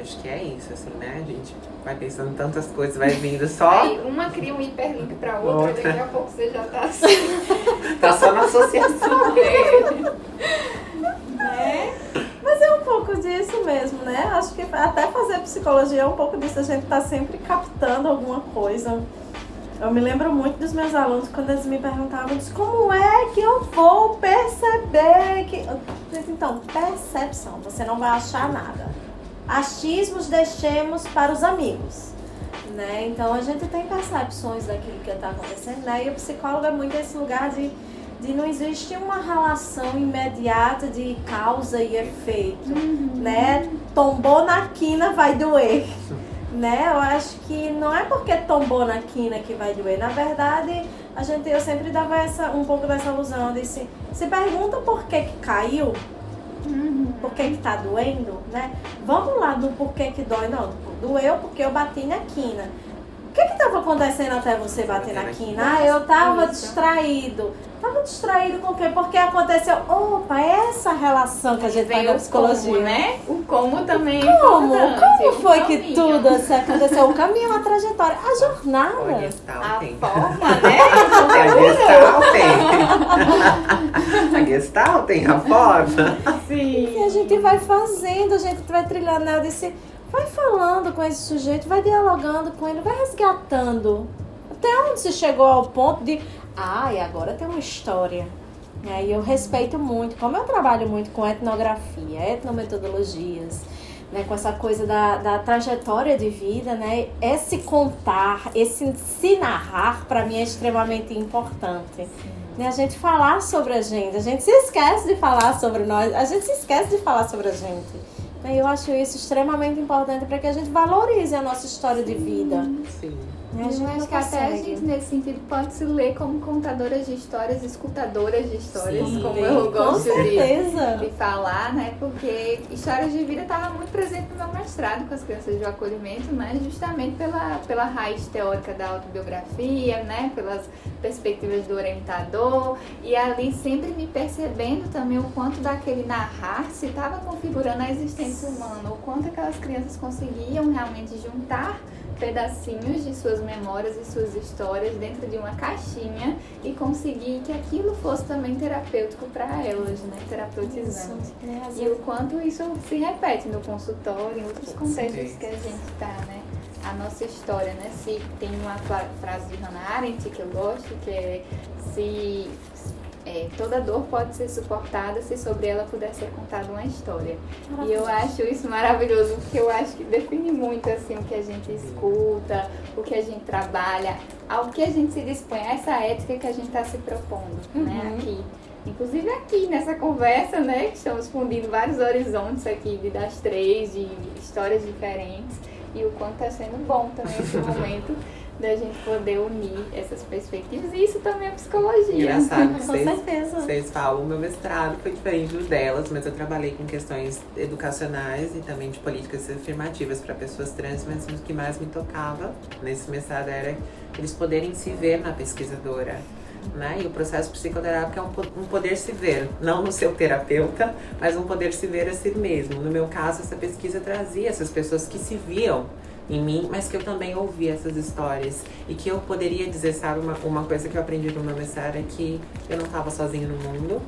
Acho que é isso, assim, né? A gente vai pensando tantas coisas, vai vindo só. Aí uma cria um hiperlink pra outra, outra. daqui a pouco você já tá assim. tá só na associação. né? Mas é um pouco disso mesmo, né? Acho que até fazer psicologia é um pouco disso, a gente tá sempre captando alguma coisa. Eu me lembro muito dos meus alunos quando eles me perguntavam como é que eu vou perceber que. Então, percepção, você não vai achar nada achismos deixemos para os amigos. Né? Então a gente tem percepções daquilo que está acontecendo, né? E o psicólogo é muito esse lugar de, de não existe uma relação imediata de causa e efeito, uhum. né? Tombou na quina vai doer, né? Eu acho que não é porque tombou na quina que vai doer. Na verdade, a gente eu sempre dava essa um pouco dessa ilusão, de se, se pergunta por que que caiu, Uhum. Por que está doendo, né? Vamos lá do porquê que dói. Não, doeu porque eu bati na quina. Que que tava acontecendo até você bater na quina? Ah, eu tava Isso. distraído. Tava distraído com o quê? Porque aconteceu. Opa, essa relação que a gente faz Vem na o psicologia. como, né? O como também é Como? Como o foi que tudo assim aconteceu? O caminho, a trajetória, a O jornada. Gestalt A tem. forma, né? A Gestalt tem. A Gestalt tem a forma. E Sim. a gente vai fazendo, a gente vai trilhando, né? Eu disse, vai falando com esse sujeito, vai dialogando com ele, vai resgatando. Até onde se chegou ao ponto de, ai, agora tem uma história. E eu respeito muito, como eu trabalho muito com etnografia, etnometodologias, né? com essa coisa da, da trajetória de vida, né? esse contar, esse se narrar, para mim é extremamente importante né, a gente falar sobre a gente. A gente se esquece de falar sobre nós, a gente se esquece de falar sobre a gente. Né, eu acho isso extremamente importante para que a gente valorize a nossa história de vida. Sim. Né? A Eu gente não acho que até a gente, nesse sentido, pode se ler como contadoras de histórias, escutadoras de histórias, Sim. como eu Com gosto de, certeza. de falar, né? Porque histórias de vida estava muito presente no meu mestrado com as crianças de acolhimento, né? Justamente pela, pela raiz teórica da autobiografia, né? Pelas perspectivas do orientador e ali sempre me percebendo também o quanto daquele narrar se estava configurando a existência humana, o quanto aquelas crianças conseguiam realmente juntar pedacinhos de suas memórias e suas histórias dentro de uma caixinha e conseguir que aquilo fosse também terapêutico para elas, né? Terapeutizante. E o quanto isso se repete no consultório, em outros contextos que a gente está, né? A nossa história, né? Se tem uma fra- frase de Hannah Arendt que eu gosto, que é se é, toda dor pode ser suportada se sobre ela puder ser contada uma história. E eu acho isso maravilhoso, porque eu acho que define muito assim o que a gente escuta, o que a gente trabalha, ao que a gente se dispõe, a essa ética que a gente está se propondo, né, Uhum. aqui. Inclusive aqui nessa conversa, né, que estamos fundindo vários horizontes aqui de das três, de histórias diferentes, e o quanto está sendo bom também esse momento da gente poder unir essas perspectivas, e isso também é psicologia. Engraçado que Com vocês, certeza. vocês falam, o meu mestrado foi diferente do delas, mas eu trabalhei com questões educacionais e também de políticas afirmativas para pessoas trans, mas o que mais me tocava nesse mestrado era eles poderem se ver na pesquisadora. Né? E o processo psicoterápico é um, um poder se ver, não no seu terapeuta, mas um poder se ver a si mesmo. No meu caso, essa pesquisa trazia essas pessoas que se viam em mim, mas que eu também ouvia essas histórias e que eu poderia dizer, sabe, uma, uma coisa que eu aprendi no meu mestrado é que eu não estava sozinha no mundo,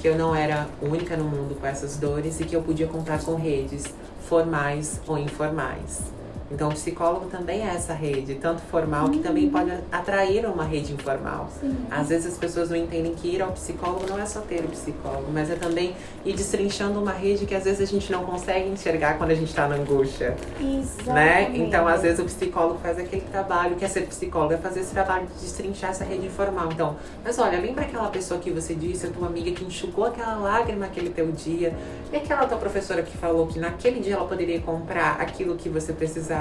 que eu não era única no mundo com essas dores e que eu podia contar com redes formais ou informais. Então, o psicólogo também é essa rede, tanto formal que também pode atrair uma rede informal. Sim. Às vezes as pessoas não entendem que ir ao psicólogo não é só ter o psicólogo, mas é também ir destrinchando uma rede que às vezes a gente não consegue enxergar quando a gente está na angústia né? Exatamente. Então, às vezes, o psicólogo faz aquele trabalho, quer ser psicólogo, é fazer esse trabalho de destrinchar essa rede informal. Então, mas olha, lembra aquela pessoa que você disse, a tua amiga que enxugou aquela lágrima aquele teu dia, e aquela tua professora que falou que naquele dia ela poderia comprar aquilo que você precisava,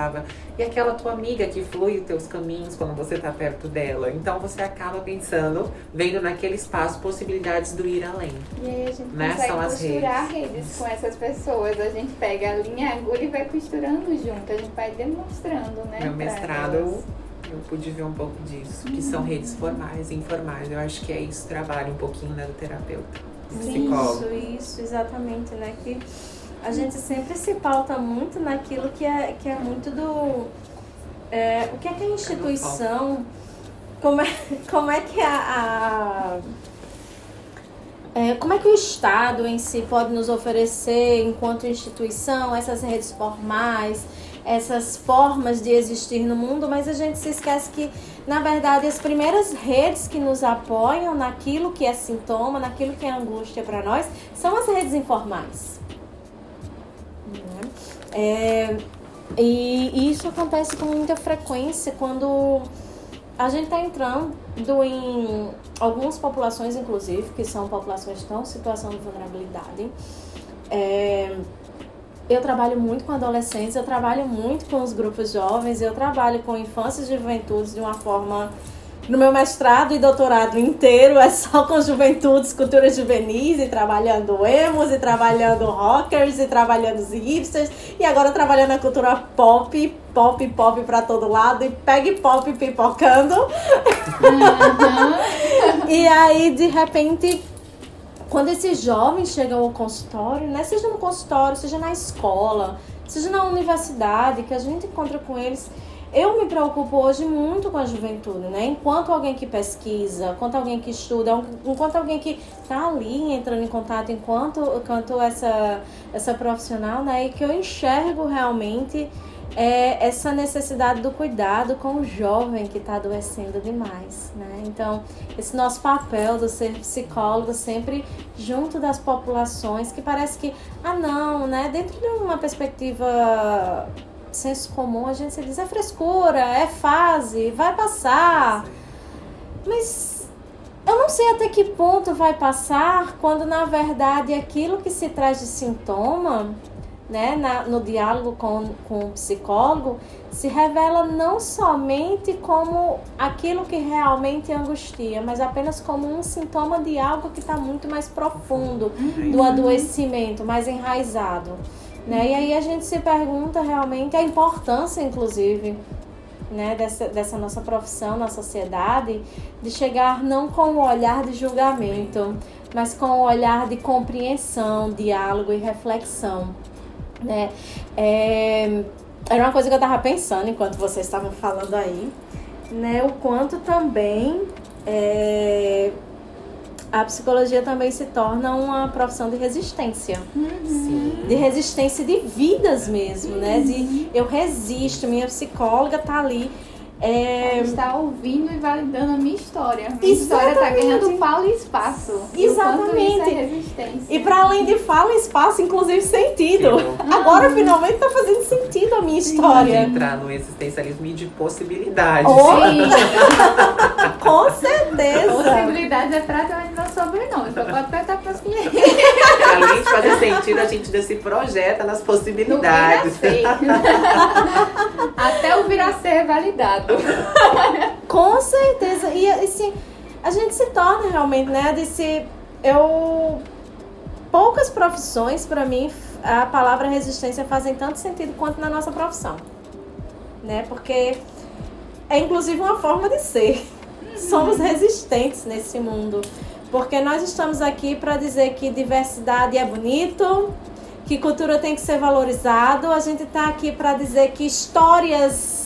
e aquela tua amiga que flui os teus caminhos quando você está perto dela. Então, você acaba pensando, vendo naquele espaço possibilidades do ir além. E aí a gente Né? consegue São as costurar redes. com essas pessoas. A gente pega a linha, a agulha e vai costurando junto. A gente vai demonstrando, né? Meu mestrado, elas. eu pude ver um pouco disso, que são redes formais e informais. Eu acho que é isso, trabalho um pouquinho né, do terapeuta, do psicólogo. Isso, isso, exatamente, né? Que a gente sempre se pauta muito naquilo que é, que é muito do. é, o que é que a instituição. Como é, como é que a. a- é, como é que o Estado em si pode nos oferecer, enquanto instituição, essas redes formais, essas formas de existir no mundo, mas a gente se esquece que, na verdade, as primeiras redes que nos apoiam naquilo que é sintoma, naquilo que é angústia para nós, são as redes informais. Né? É, e, e isso acontece com muita frequência quando a gente está entrando em algumas populações, inclusive, que são populações que estão em situação de vulnerabilidade. É, eu trabalho muito com adolescentes, eu trabalho muito com os grupos jovens, eu trabalho com infâncias e juventudes de uma forma. No meu mestrado e doutorado inteiro é só com juventudes, culturas juvenis, e trabalhando emos, e trabalhando rockers, e trabalhando os hipsters, e agora trabalhando a cultura pop pop, pop pra todo lado e pegue pop pipocando. e aí, de repente, quando esses jovens chegam ao consultório, né? Seja no consultório, seja na escola, seja na universidade, que a gente encontra com eles. Eu me preocupo hoje muito com a juventude, né? Enquanto alguém que pesquisa, enquanto alguém que estuda, enquanto alguém que está ali entrando em contato, enquanto, enquanto essa, essa profissional, né? E que eu enxergo realmente é essa necessidade do cuidado com o jovem que está adoecendo demais, né? Então, esse nosso papel de ser psicólogo sempre junto das populações, que parece que, ah não, né? Dentro de uma perspectiva senso comum, a gente se diz é frescura, é fase, vai passar. Mas eu não sei até que ponto vai passar quando na verdade aquilo que se traz de sintoma né, na, no diálogo com, com o psicólogo, se revela não somente como aquilo que realmente angustia, mas apenas como um sintoma de algo que está muito mais profundo, do adoecimento, mais enraizado. Né? E aí a gente se pergunta realmente a importância, inclusive, né, dessa, dessa nossa profissão na sociedade, de chegar não com o olhar de julgamento, mas com o olhar de compreensão, diálogo e reflexão. Né? É, era uma coisa que eu estava pensando enquanto vocês estavam falando aí, né? O quanto também é, a psicologia também se torna uma profissão de resistência. Uhum. De resistência de vidas mesmo, uhum. né? De eu resisto, minha psicóloga tá ali é... Está ouvindo e validando a minha história. A minha história está ganhando fala e espaço. Exatamente. E, é resistência. e para além de fala e espaço, inclusive sentido. Agora finalmente está fazendo sentido a minha história. Pode entrar no existencialismo e de possibilidades. Oh. Com certeza. Possibilidades é praticamente meu sobrenome. Só pode apertar para as Além de fazer sentido, a gente já se projeta nas possibilidades. Até o virar ser validado. Com certeza. E assim, a gente se torna realmente, né? De se. Eu. Poucas profissões, para mim, a palavra resistência fazem tanto sentido quanto na nossa profissão. Né? Porque é inclusive uma forma de ser. Somos resistentes nesse mundo. Porque nós estamos aqui para dizer que diversidade é bonito, que cultura tem que ser valorizado. A gente está aqui para dizer que histórias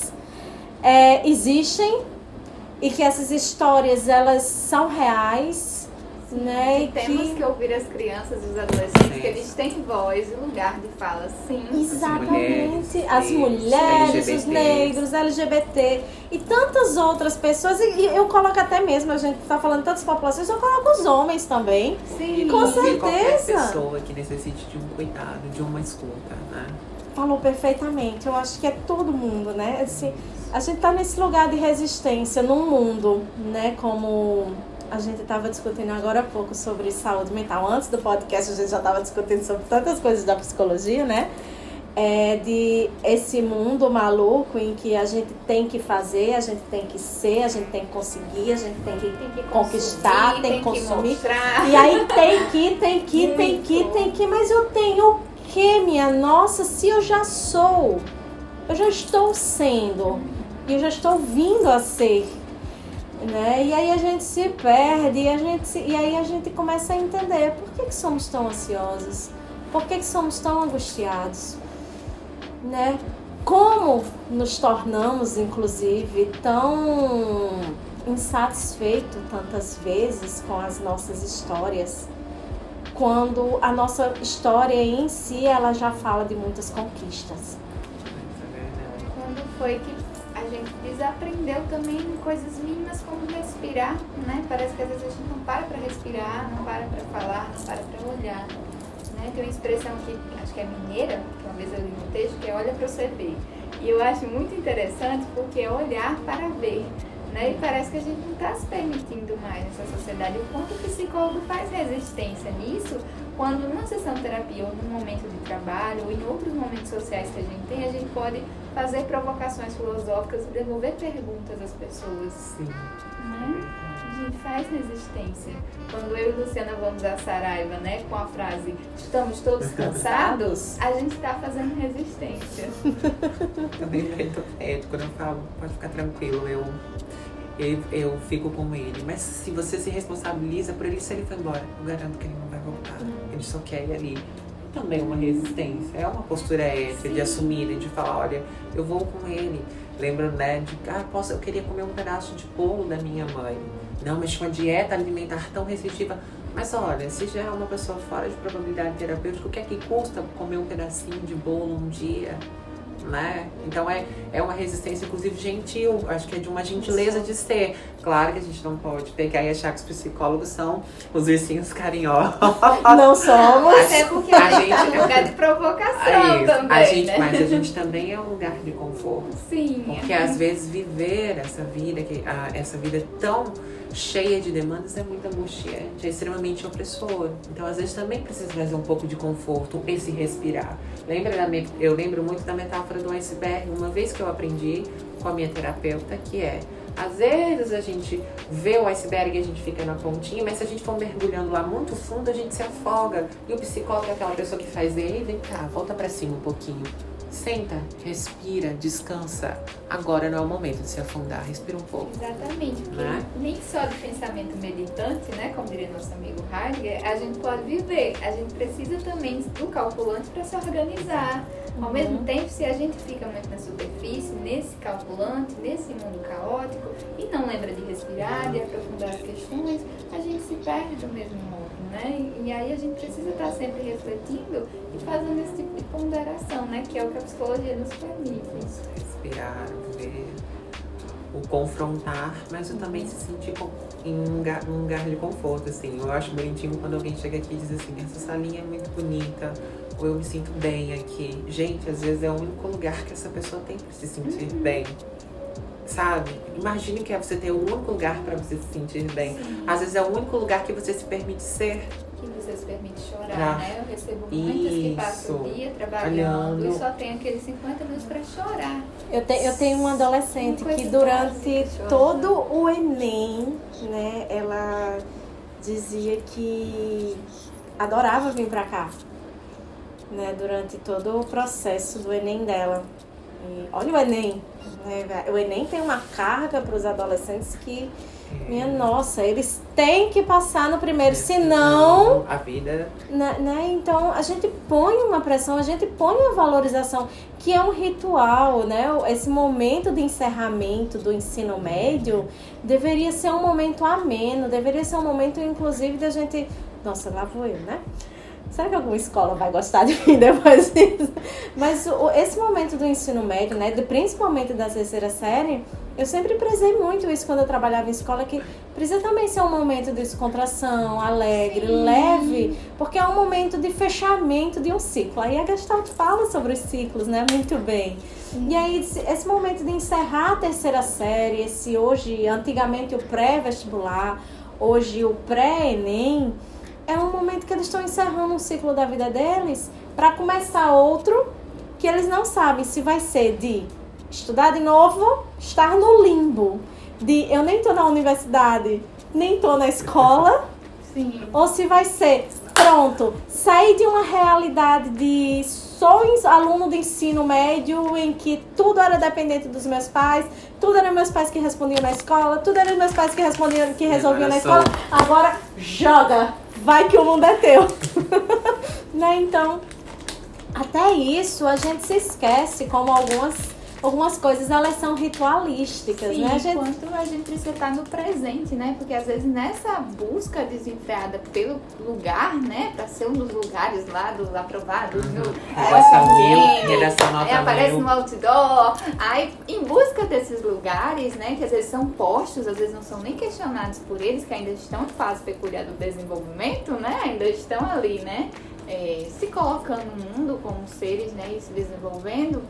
é, existem e que essas histórias elas são reais. Né, e temos que... que... ouvir as crianças e os adolescentes, que eles têm voz e lugar de fala, sim. Exatamente. As mulheres, os negros, LGBT e tantas outras pessoas. E eu coloco até mesmo, a gente está falando tantas populações, eu coloco os homens também. Sim. Com certeza. Qualquer pessoa que necessite de um cuidado, de uma escuta, né? Falou perfeitamente. Eu acho que é todo mundo, né? Assim, a gente está nesse lugar de resistência num mundo, né? Como a gente estava discutindo agora há pouco sobre saúde mental. Antes do podcast a gente já estava discutindo sobre tantas coisas da psicologia, né? É de esse mundo maluco em que a gente tem que fazer, a gente tem que ser, a gente tem que conseguir, a gente tem que, tem que conquistar, tem, que consumir. Que e aí tem que, tem que, Muito. tem que, tem que, mas eu tenho o que, minha nossa, se eu já sou? Eu já estou sendo e eu já estou vindo a ser. Né? E aí a gente se perde e, a gente se, e aí a gente começa a entender por que, que somos tão ansiosos, por que, que somos tão angustiados, né? Como nos tornamos, inclusive, tão insatisfeitos tantas vezes com as nossas histórias, quando a nossa história em si ela já fala de muitas conquistas. Quando foi que gente desaprendeu também coisas mínimas como respirar, né? Parece que às vezes a gente não para para respirar, não para para falar, não para para olhar. Né? Tem uma expressão que acho que é mineira, que uma vez eu li no texto, que é olha para você ver. E eu acho muito interessante porque é olhar para ver. Né? E parece que a gente não está se permitindo mais nessa sociedade. O quanto o psicólogo faz resistência nisso, quando numa sessão de terapia ou num momento de trabalho ou em outros momentos sociais que a gente tem, a gente pode fazer provocações filosóficas e devolver perguntas às pessoas. Sim. Né? gente faz resistência. Quando eu e Luciana vamos à Saraiva, né, com a frase estamos todos cansados, a gente está fazendo resistência. Também feito médico, quando eu falo, pode ficar tranquilo, eu, eu, eu fico com ele. Mas se você se responsabiliza por ele, se ele for embora, eu garanto que ele não vai voltar. Ele só quer ir ali. Também é uma resistência, é uma postura ética de assumir, de falar, olha, eu vou com ele. Lembro, né, de, ah, posso, eu queria comer um pedaço de bolo da minha mãe. Não, mas tinha uma dieta alimentar tão restritiva. Mas olha, se já é uma pessoa fora de probabilidade terapêutica, o que é que custa comer um pedacinho de bolo um dia? Né? Então é, é uma resistência, inclusive, gentil. Acho que é de uma gentileza de ser. Claro que a gente não pode pegar e achar que os psicólogos são os ursinhos carinhosos. Não somos. Até porque a, gente tá no lugar de provocação Isso, também, a gente, né? Mas a gente também é um lugar de conforto. Sim. Porque às vezes viver essa vida, que, a, essa vida tão cheia de demandas é muito angustiante, é extremamente opressor. Então às vezes também precisa trazer um pouco de conforto, esse respirar. Lembra da eu lembro muito da metáfora do iceberg, uma vez que eu aprendi com a minha terapeuta, que é às vezes a gente vê o iceberg e a gente fica na pontinha, mas se a gente for mergulhando lá muito fundo, a gente se afoga. E o psicólogo é aquela pessoa que faz ele, vem cá, volta pra cima um pouquinho. Senta, respira, descansa. Agora não é o momento de se afundar, respira um pouco. Exatamente, porque Né? nem só de pensamento meditante, né, como diria nosso amigo Heidegger, a gente pode viver. A gente precisa também do calculante para se organizar. Ao Uhum. mesmo tempo, se a gente fica muito na superfície, nesse calculante, nesse mundo caótico, e não lembra de respirar, de aprofundar as questões, a gente se perde do mesmo modo, né? E aí a gente precisa estar sempre refletindo e fazendo esse tipo de ponderação, né? Que é o que a psicologia nos permite. respirar, ver, o confrontar, mas eu também se sentir em um lugar, num lugar de conforto, assim. Eu acho bonitinho quando alguém chega aqui e diz assim, essa salinha é muito bonita, ou eu me sinto bem aqui. Gente, às vezes é o único lugar que essa pessoa tem pra se sentir bem. Sabe? Imagine que é você ter o único lugar pra você se sentir bem. Às vezes é o único lugar que você se permite ser. que você se permite chorar, Ah, né? Eu recebo muitas que passam o dia trabalhando Olhando. e só tem aqueles 50 minutos para chorar. Eu, te- eu tenho uma adolescente que durante todo o Enem, né, ela dizia que adorava vir pra cá, né, durante todo o processo do Enem dela. E olha o Enem, né, o Enem tem uma carga para os adolescentes que, minha nossa, eles têm que passar no primeiro, senão A vida né, né? Então a gente põe uma pressão, a gente põe uma valorização, que é um ritual, né? Esse momento de encerramento do ensino médio deveria ser um momento ameno, deveria ser um momento, inclusive, da gente. Nossa, lá vou eu, né? Será que alguma escola vai gostar de mim depois disso? Mas o- esse momento do ensino médio, né? de- Principalmente da terceira série, eu sempre prezei muito isso quando eu trabalhava em escola, que precisa também ser um momento de descontração, alegre, Sim. leve, porque é um momento de fechamento de um ciclo. Aí a Gestalt fala sobre os ciclos, né? Muito bem. E aí, esse, esse momento de encerrar a terceira série, esse hoje, antigamente o pré-vestibular, hoje o pré-ENEM, é um momento que eles estão encerrando um ciclo da vida deles para começar outro que eles não sabem se vai ser de estudar de novo, estar no limbo, de eu nem tô na universidade, nem tô na escola, Sim. ou se vai ser pronto, sair de uma realidade de sou aluno de ensino médio em que tudo era dependente dos meus pais, tudo era meus pais que respondiam na escola, tudo era meus pais que respondiam que resolviam na escola. Agora joga, vai que o mundo é teu. né? Então, até isso a gente se esquece como algumas algumas coisas elas são ritualísticas, Sim, né? Gente enquanto a gente precisa estar no presente, né? Porque às vezes nessa busca desenfreada pelo lugar, né? Pra ser um dos lugares lá do aprovado, Uhum. no Redação mil, nota aparece no outdoor. Aí, em busca desses lugares, né? Que às vezes são postos, às vezes não são nem questionados por eles, que ainda estão em fase peculiar do desenvolvimento, né? Ainda estão ali, né? é, se colocando no mundo como seres, né, e se desenvolvendo,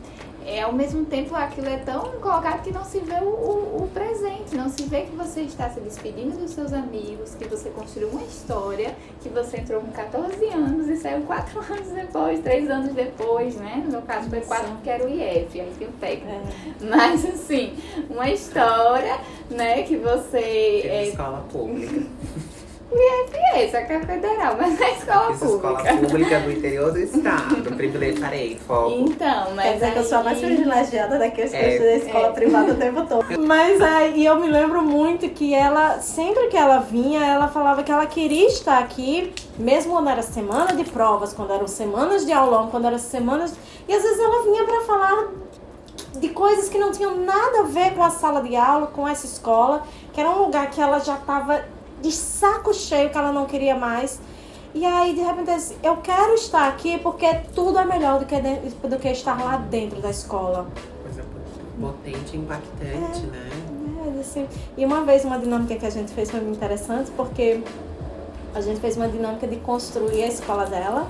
é, ao mesmo tempo aquilo é tão colocado que não se vê o, o, o, presente, não se vê que você está se despedindo dos seus amigos, que você construiu uma história, que você entrou com 14 anos e saiu 4 anos depois, 3 anos depois, né? No meu caso foi 4 porque era o IF, aí tem o técnico. É. Mas assim, uma história, né, que você. É, escola pública. O IFS, aqui é federal, mas é escola Fiz pública. escola pública do interior do estado. privilégio, parei, foco. Então, mas. Quer dizer aí... que eu sou a mais privilegiada daqui, eu é, estudei escola é. privada o tempo todo. Mas aí eu me lembro muito que ela, sempre que ela vinha, ela falava que ela queria estar aqui, mesmo quando era semana de provas, quando eram semanas de aulão, quando eram semanas. E às vezes ela vinha para falar de coisas que não tinham nada a ver com a sala de aula, com essa escola, que era um lugar que ela já estava de saco cheio que ela não queria mais. E aí, de repente, eu quero estar aqui porque tudo é melhor do que, dentro, do que estar lá dentro da escola. Coisa potente, impactante, é, né? É, assim. E uma vez, uma dinâmica que a gente fez foi muito interessante, porque a gente fez uma dinâmica de construir a escola dela.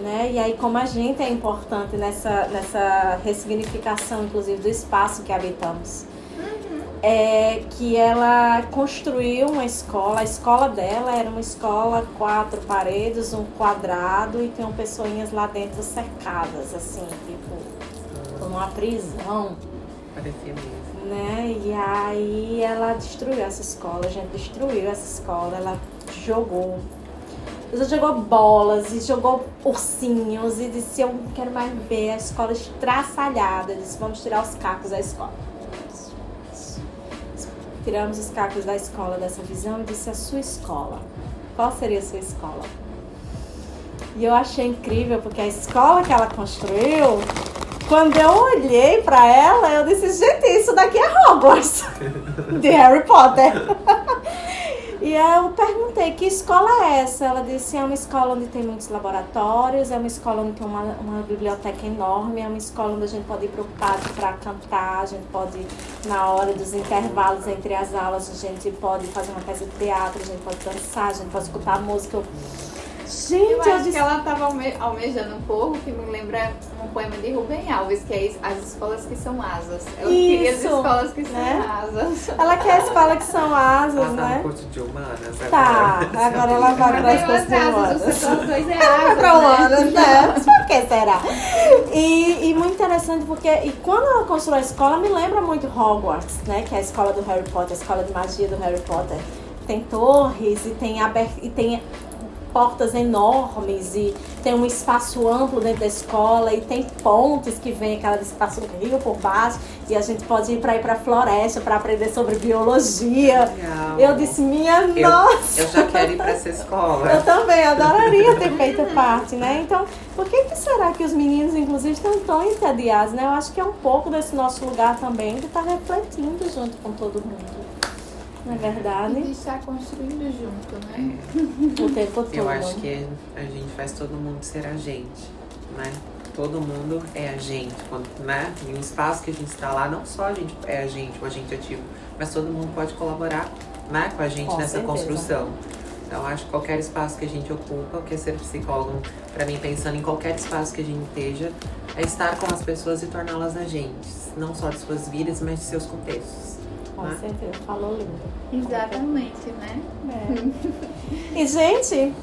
Né? E aí, como a gente é importante nessa, nessa ressignificação, inclusive, do espaço que habitamos é que ela construiu uma escola. A escola dela era uma escola quatro paredes, um quadrado e tinham pessoinhas lá dentro cercadas, assim, tipo, como uma prisão. Parecia mesmo. Né? E aí ela destruiu essa escola, a gente destruiu essa escola, ela jogou. Ela jogou bolas e jogou ursinhos e disse, eu não quero mais ver a escola estraçalhada. Disse, vamos tirar os cacos da escola tiramos os cacos da escola dessa visão e disse a sua escola. Qual seria a sua escola? E eu achei incrível porque a escola que ela construiu, quando eu olhei para ela, eu disse, gente, isso daqui é Hogwarts de Harry Potter. E eu perguntei, que escola é essa? Ela disse, é uma escola onde tem muitos laboratórios, é uma escola onde tem uma, uma biblioteca enorme, é uma escola onde a gente pode ir para o pátio para cantar, a gente pode, na hora dos intervalos entre as aulas, a gente pode fazer uma peça de teatro, a gente pode dançar, a gente pode escutar música. Gente, eu acho eu disse... que ela estava alme almejando um pouco, que me lembra um poema de Rubem Alves, que é As Escolas que São Asas. Ela Isso, queria as escolas que né? são asas. Ela quer a escola que são asas, ela né? Tá no curso de humanas Tá, agora ela vai para as coisas de humanas. Os dois é asas, para humanas, né? Por que será? E, e muito interessante porque e quando ela construiu a escola, me lembra muito Hogwarts, né? Que é a escola do Harry Potter, a escola de magia do Harry Potter tem torres e tem, aberto, e tem portas enormes e tem um espaço amplo dentro da escola e tem pontes que vem aquela espaço do rio por baixo e a gente pode ir para ir para a floresta para aprender sobre biologia. Legal. Eu disse minha eu, nossa. Eu já quero ir para essa escola. Eu também adoraria ter feito parte, né? Então, por que, que será que os meninos, inclusive, estão tão entediados, né? Eu acho que é um pouco desse nosso lugar também de estar tá refletindo junto com todo mundo na verdade. E estar construindo junto, né? O tempo todo. Eu acho que a gente faz todo mundo ser a gente, né? Todo mundo é a gente. Quando, né? Em um espaço que a gente está lá, não só a gente é a gente, o agente ativo, mas todo mundo pode colaborar né, com a gente com nessa certeza. construção. Então, acho que qualquer espaço que a gente ocupa, que é ser psicólogo, para mim, pensando em qualquer espaço que a gente esteja, é estar com as pessoas e torná-las agentes, não só de suas vidas, mas de seus contextos. Com né? certeza, falou lindo. Exatamente, né? É. e, gente,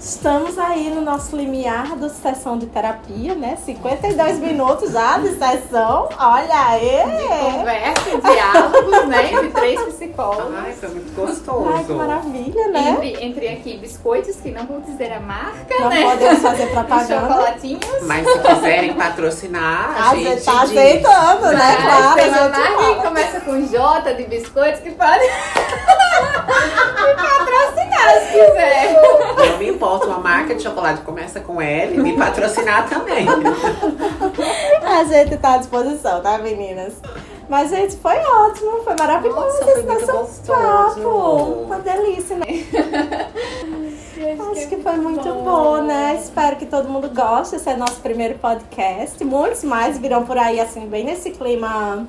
Estamos aí no nosso limiar da sessão de terapia, né? 52 minutos já de sessão. Olha aí! De conversa, diálogos, né? Entre três psicólogos. Ai, foi muito gostoso. Ai, que maravilha, né? Entre, entre aqui biscoitos, que não vou dizer a marca, não né? Não podemos fazer propaganda. chocolatinhos. Mas se quiserem patrocinar, a, a gente tá aceitando, né? Mas, claro, tem uma marca que começa com J de biscoitos que pode me patrocinar se quiser. Não me importa uma marca de chocolate começa com L, me patrocinar também. A gente tá à disposição, tá, meninas? Mas, gente, foi ótimo, foi maravilhoso Nossa, esse foi muito nosso gostoso. papo. Uma delícia, né? Acho que foi muito bom, né? Espero que todo mundo goste. Esse é nosso primeiro podcast. Muitos mais virão por aí, assim, bem nesse clima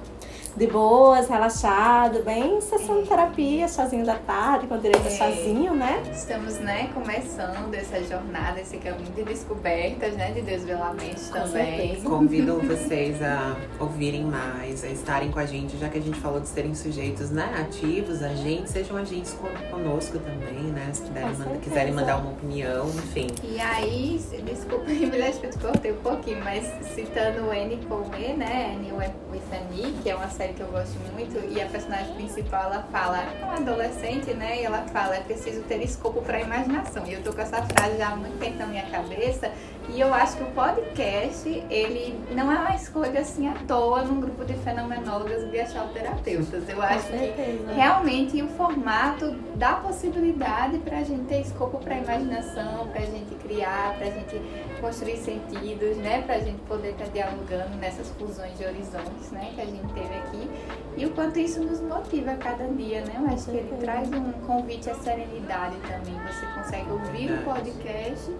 de boas, relaxado, bem sessão de terapia, chazinho da tarde, com direito a É. chazinho, né? Estamos, né, começando essa jornada, esse caminho de descobertas, né, de desvelamentos Com também. certeza. Convido vocês a ouvirem mais, a estarem com a gente, já que a gente falou de serem sujeitos né, ativos, agentes, sejam agentes con- conosco também, né? Se Com manda- quiserem mandar uma opinião, enfim. E aí, desculpa acho que eu te cortei um pouquinho, mas citando o Annie Colme, né, Annie with Annie, que é uma série que eu gosto muito, e a personagem principal, ela fala, é uma adolescente, né, e ela fala, é preciso ter escopo para imaginação. E eu tô com essa frase já há muito tempo na minha cabeça, e eu acho que o podcast, ele não é uma escolha assim à toa num grupo de fenomenólogas e terapeutas. Eu Com acho que realmente o formato dá possibilidade para a gente ter escopo para imaginação, para a gente criar, para a gente construir sentidos, né? Para a gente poder estar dialogando nessas fusões de horizontes, né? Que a gente teve aqui e o quanto isso nos motiva a cada dia, né? Eu acho que ele traz um convite à serenidade também. Você consegue ouvir o podcast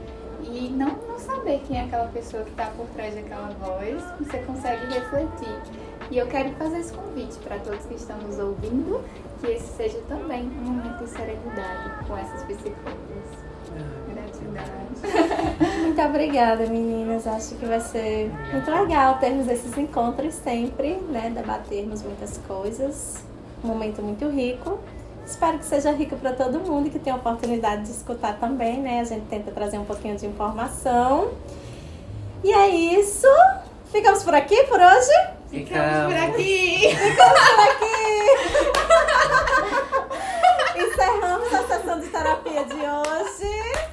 e não, não saber quem é aquela pessoa que está por trás daquela voz, você consegue refletir. E eu quero fazer esse convite para todos que estão nos ouvindo, que esse seja também um momento de serenidade com essas psicólogas. Gratidão. Muito obrigada, meninas. Acho que vai ser muito legal termos esses encontros sempre, né? Debatermos muitas coisas. Um momento muito rico. Espero que seja rico para todo mundo e que tenha a oportunidade de escutar também, né? A gente tenta trazer um pouquinho de informação. E é isso. Ficamos por aqui por hoje? Ficamos por Ficamos. aqui! Por aqui! Encerramos a sessão de terapia de hoje.